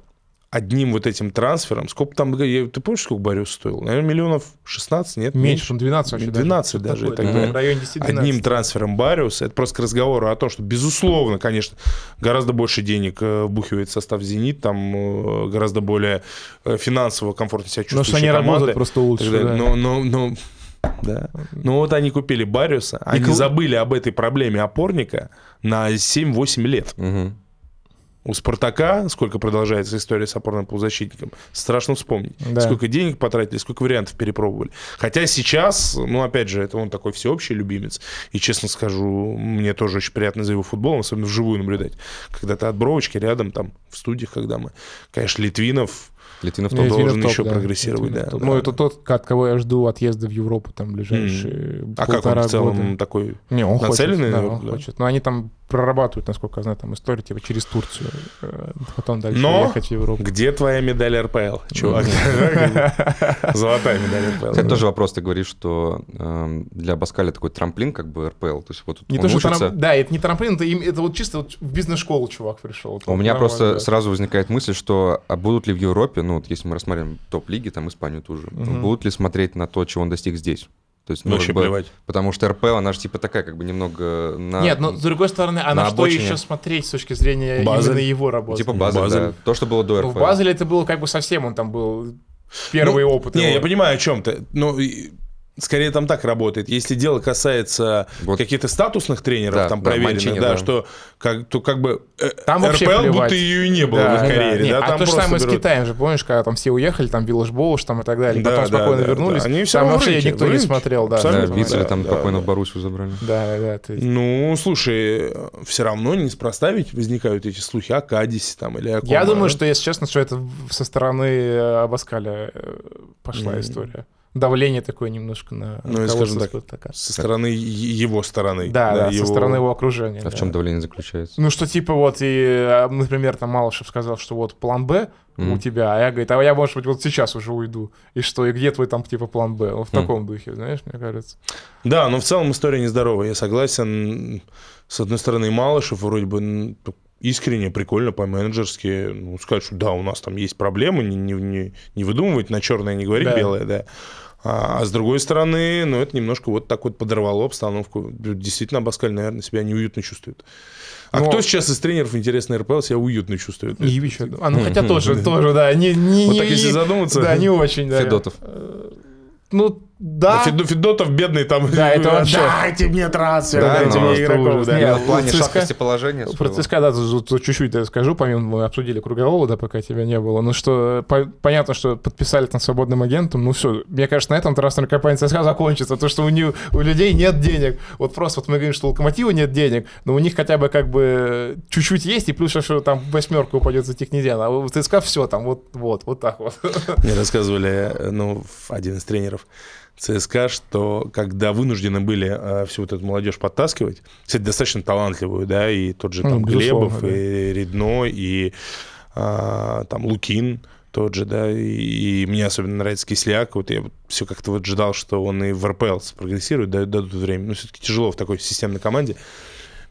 одним вот этим трансфером, сколько там, я- ты помнишь, сколько Бариус стоил? Наверное, миллионов 16, нет? Меньше, ну 12 вообще. 12 даже, даже, и такое. В районе 10-12. Одним трансфером Бариуса, это просто к разговору о том, что, безусловно, конечно, гораздо больше денег э, вбухивает состав «Зенит», там э, гораздо более э, финансово комфортно себя Но чувствующая что они команда. работают просто лучше. Да. Но, но, но, да. Но вот они купили Бариуса, они кл- забыли об этой проблеме опорника на 7-8 лет. Мгм. У «Спартака», сколько продолжается история с опорным полузащитником, страшно вспомнить. Да. Сколько денег потратили, сколько вариантов перепробовали. Хотя сейчас, ну, опять же, это он такой всеобщий любимец. И, честно скажу, мне тоже очень приятно за его футболом, особенно вживую наблюдать. Когда ты от бровочки рядом, там, в студиях, когда мы... Конечно, Литвинов Литвинов Не, топ. должен топ, еще да. прогрессировать, Литвинов да, топ. да. Ну, это тот, от кого я жду отъезда в Европу там ближайшие А как он в целом года. такой... Не, он нацеленный, хочет, да, наверное, он да? хочет. Но они там прорабатывают, насколько я знаю, там историю типа через Турцию. э, Потом дальше Но ехать в Европу. Где твоя медаль РПЛ, чувак? Золотая медаль РПЛ. Кстати, тоже вопрос, ты говоришь, что эм, для Баскаля такой трамплин, как бы РПЛ. То есть вот Не то, что Да, это не трамплин, это, это вот чисто в бизнес-школу чувак пришел. У меня просто сразу возникает мысль, что а будут ли в Европе, ну вот если мы рассмотрим топ-лиги, там Испанию ту же, Мгм. будут ли смотреть на то, чего он достиг здесь? То есть, ну, Вообще как бы- плевать. Потому что РПЛ, она же типа такая, как бы немного на... Нет, но с другой стороны, а на, на что обочине. еще смотреть с точки зрения Базель. именно его работы? Типа Базель, Базель. да. То, что было до Ну, РПЛ. в Базеле это было как бы совсем, он там был первый Ну, опыт. Не, его. я понимаю, о чем ты. Ну, и- скорее там так работает. Если дело касается Вот. каких-то статусных тренеров, Да, там да, проверенных, Манчини, да, да. что как, то как бы э, Там вообще РПЛ плевать. будто ее и не было Да, в их да. карьере. Не, да, а там то же самое с берут- Китаем же, помнишь, когда там все уехали, там Виллаж Боуш там и так далее, Да, потом да, спокойно да, вернулись, да. Они всё там вообще рынке, никто в не рынке. смотрел, да. Да, Абсолютно, Вицеля да, там да, спокойно да. в Боруссию забрали. Да, да, есть- Ну, слушай, все равно неспроста ведь возникают эти слухи о Кадисе там или о ком, Я думаю, да? что, если честно, что это со стороны э, Абаскаля э, пошла история. Давление такое немножко на Ну, и, скажем так, «Спартака». со стороны его стороны. Да, да, его- со стороны его окружения. А да. в чем давление заключается? Ну, что типа вот, и, э, например, там Малышев сказал, что вот план Б у Мгм. тебя, а я, говорит, а я, может быть, вот сейчас уже уйду. И что, и где твой там типа план Б? Вот в таком духе, знаешь, мне кажется. Да, но в целом история нездоровая. Я согласен. С одной стороны, Малышев вроде бы искренне, прикольно, по-менеджерски ну, сказать, что да, у нас там есть проблемы, не, не, не, не выдумывать на черное, не говорить Да. белое, да. А, а с другой стороны, ну, это немножко вот так вот подорвало обстановку. Действительно, Абаскаль, наверное, себя неуютно чувствует. А Но- кто сейчас из тренеров, интересно, РПЛ себя уютно чувствует? Ивич. А, ну, хотя тоже, тоже, да, не, не, Вот так если задуматься. Да, не очень, да. Федотов. Э, Ну, да. Да, Федо- Федотов бедный там. Да, это вообще- Дайте мне трансфер, Да, дайте ну, мне игроков. ужас. да. Нет, в плане ЦСКА шаткости положения. Про. ЦСКА, да, чуть-чуть я скажу, помимо мы обсудили Кругового, да, пока тебя не было. Ну что, по- понятно, что подписали там свободным агентом, ну все, мне кажется, на этом трансферная кампания ЦСКА закончится, потому что у, них, у людей нет денег. Вот просто вот мы говорим, что у Локомотива нет денег, но у них хотя бы как бы чуть-чуть есть, и плюс, что там в восьмерку упадет за Технезиан, а у ЦСКА все там, вот, вот, вот так вот. Мне рассказывали, э, ну, один из тренеров ЦСКА, что когда вынуждены были э, всю вот эту молодежь подтаскивать, кстати, достаточно талантливую, да, и тот же Ну, там безусловно, Глебов, да. и Редно, и а, там Лукин тот же, да, и, и мне особенно нравится Кисляк, вот я все как-то вот ждал, что он и в РПЛ прогрессирует, да, дадут время, но все-таки тяжело в такой системной команде,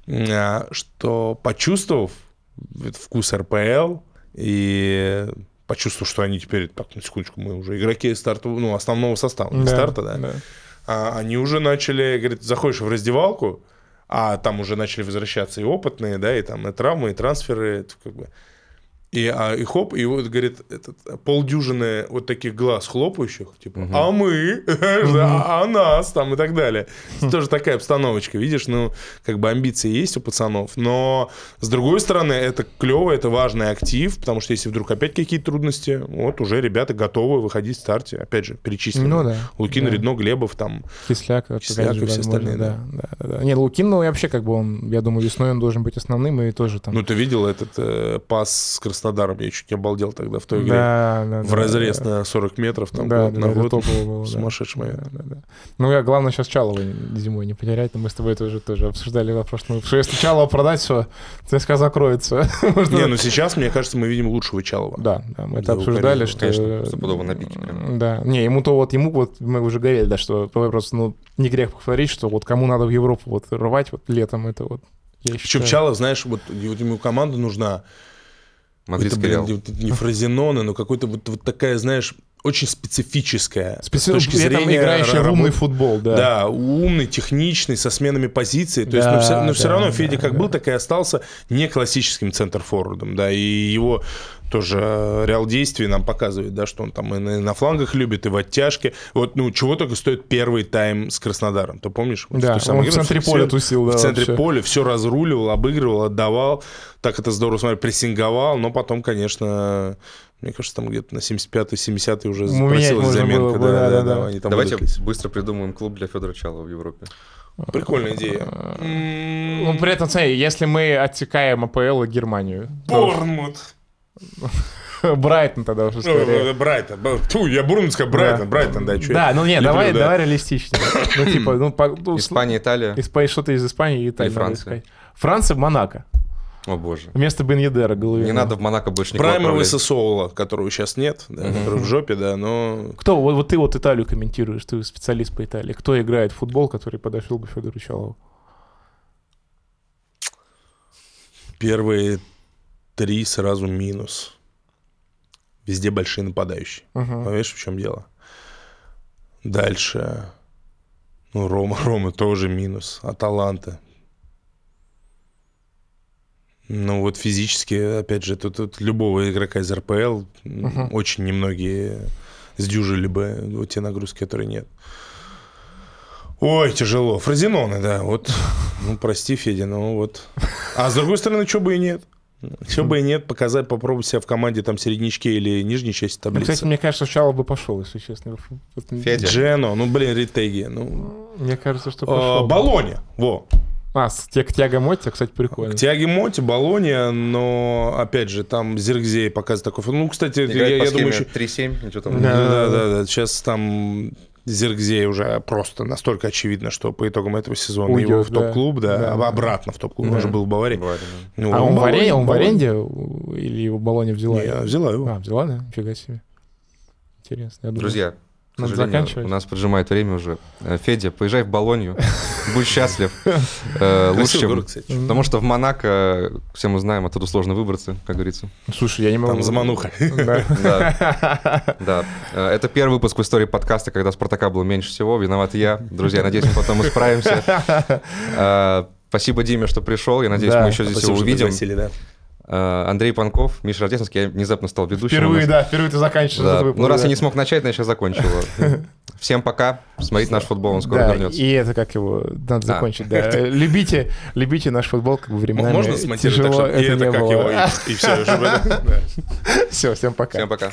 А, что почувствовав вкус РПЛ и почувствовав, что они теперь, так, на секундочку, мы уже игроки старта, ну, основного состава, не старта, да, а, они уже начали, говорит, заходишь в раздевалку, а там уже начали возвращаться и опытные, да, и там и травмы, и трансферы, это как бы... И, а, и хоп, и вот, говорит, этот, полдюжины вот таких глаз хлопающих, типа, Мгм. а мы, а а нас там и так далее. Тоже такая обстановочка, видишь, ну, как бы амбиции есть у пацанов, но с другой стороны, это клево, это важный актив, потому что если вдруг опять какие-то трудности, вот уже ребята готовы выходить в старте, опять же, перечислены. Ну да. Лукин, да. Редно, Глебов, там, Кисляк, Кисляк же, и все остальные, да. Да, да, да. Нет, Лукин, ну, вообще, как бы он, я думаю, весной он должен быть основным и тоже там... ну, ты видел этот э, пас с Краснодаром, я чуть не обалдел тогда в той игре. да, да, В да, разрез да. на 40 метров, там, да, год да, на это год. было, да. Сумасшедший момент. Да, да, да. Ну, я, главное, сейчас Чалова зимой не потерять, но мы с тобой тоже, тоже обсуждали вопрос, ну, что если Чалова продать, все, ЦСКА закроется. Не, ну сейчас, мне кажется, мы видим лучшего Чалова. Да, да, мы это обсуждали, что... конечно, стопудово на пике. Да, не, ему-то вот, ему вот, мы уже говорили, да, что просто, ну, не грех повторить, что вот кому надо в Европу вот рвать вот летом, это вот, я Причем считаю... Чалов, знаешь, вот, вот ему команда нужна. Мадридский какой-то, Реал. блин, вот не Фразеноне, но какой-то вот, вот такая, знаешь, очень специфическая. Специ- с точки зрения играющий в работы. умный футбол, да. Да. умный, техничный, со сменами позиций. То есть, Да, но все, но все да, равно да, Федя как да. был, так и остался не классическим центр-форвардом, да, и его тоже э, реал действий нам показывает, да, что он там и на, флангах любит, и в оттяжке. Вот, ну, чего только стоит первый тайм с Краснодаром, ты помнишь? Вот в Да, самой он в игре центре всё- поля тусил, да, В центре вообще. поля все разруливал, обыгрывал, отдавал. Так это здорово смотреть, прессинговал, но потом, конечно, мне кажется, там где-то на 75-й, 70-й уже Ну, запросилась заменка. было бы, да, да, да-да-да. да, они там Давайте выдохлись. быстро придумаем клуб для Федора Чалова в Европе. Прикольная идея. Ну, при этом, смотри, если мы отсекаем АПЛ и Германию, Борнмут. Брайтон тогда уже скорее. Ну, Брайтон. Фу, я Бурн сказал Брайтон, Брайтон, да, что Да, ну не, Люблю, давай, да. давай реалистичнее. Ну, типа, ну, по- ну, Испания, Италия. Испания, что-то из Испании и Италии. И Франция. Франция, Монако. О боже. Вместо Бен Едера, Головина. Не надо в Монако больше никого Праймовый отправлять. Сосоула, которого сейчас нет, да, Мгм. который в жопе, да, но... Кто, вот, вот ты вот Италию комментируешь, ты специалист по Италии. Кто играет в футбол, который подошел бы Федору Чалову? Первые три сразу минус. Везде большие нападающие. Мгм. Понимаешь, в чем дело? Дальше. Ну, Рома, Рома тоже минус. Аталанта. Ну, вот физически, опять же, тут, тут любого игрока из РПЛ Мгм. очень немногие сдюжили бы вот те нагрузки, которые нет. Ой, тяжело. Фразеноны, да, вот. Ну, прости, Федя, ну вот. А с другой стороны, что бы и нет. Что бы и нет, показать, попробовать себя в команде там середнячке или нижней части Ну, таблицы. кстати, мне кажется, Чалов бы пошел, если честно. Федя. Джено, ну, блин, Ритеги. Ну, Мне кажется, что А, пошел. Болоня, во. А, с Тя- Тяго Мотти, кстати, прикольно. К Тиаге Моти, Болония, но, опять же, там Зиргзей показывает такой... Ну, кстати, я, я думаю, еще... 3-7, ничего там. Да. Да, да, да, да. Сейчас там Зиргзей уже просто настолько очевидно, что по итогам этого сезона Уйдет, его в топ-клуб, да, Да, да. обратно в топ-клуб, Да. он же был в Баварии. Да. Ну, А он, в, Болония, аре- он в аренде или его Болония взяла? Не, взяла его. А, взяла, да? Нифига себе. Интересно. я думаю. Друзья, к Надо заканчивать. у нас поджимает время уже. Э, Федя, поезжай в Болонью, будь счастлив. Э, Лучше, чем... Потому что в Монако, все мы знаем, оттуда сложно выбраться, как говорится. Слушай, я не могу... Там замануха. Да. Э, Это первый выпуск в истории подкаста, когда Спартака было меньше всего. Виноват я. Друзья, надеюсь, мы потом исправимся. Э, Спасибо Диме, что пришел. Я надеюсь, мы еще здесь его увидим. Э, Андрей Панков, Миша Рождественский. Я внезапно стал ведущим. Впервые, да, впервые ты заканчиваешь Да. этот выпуск, Ну, раз да. я не смог начать, значит, я закончил его. Всем пока. Смотрите наш футбол, он скоро Да, вернется. и это как его, надо А. закончить, да. Любите, любите наш футбол, как бы временами Можно смонтировать так, тяжело чтобы и это не как было. его, и- и все. Все, всем пока. Всем пока.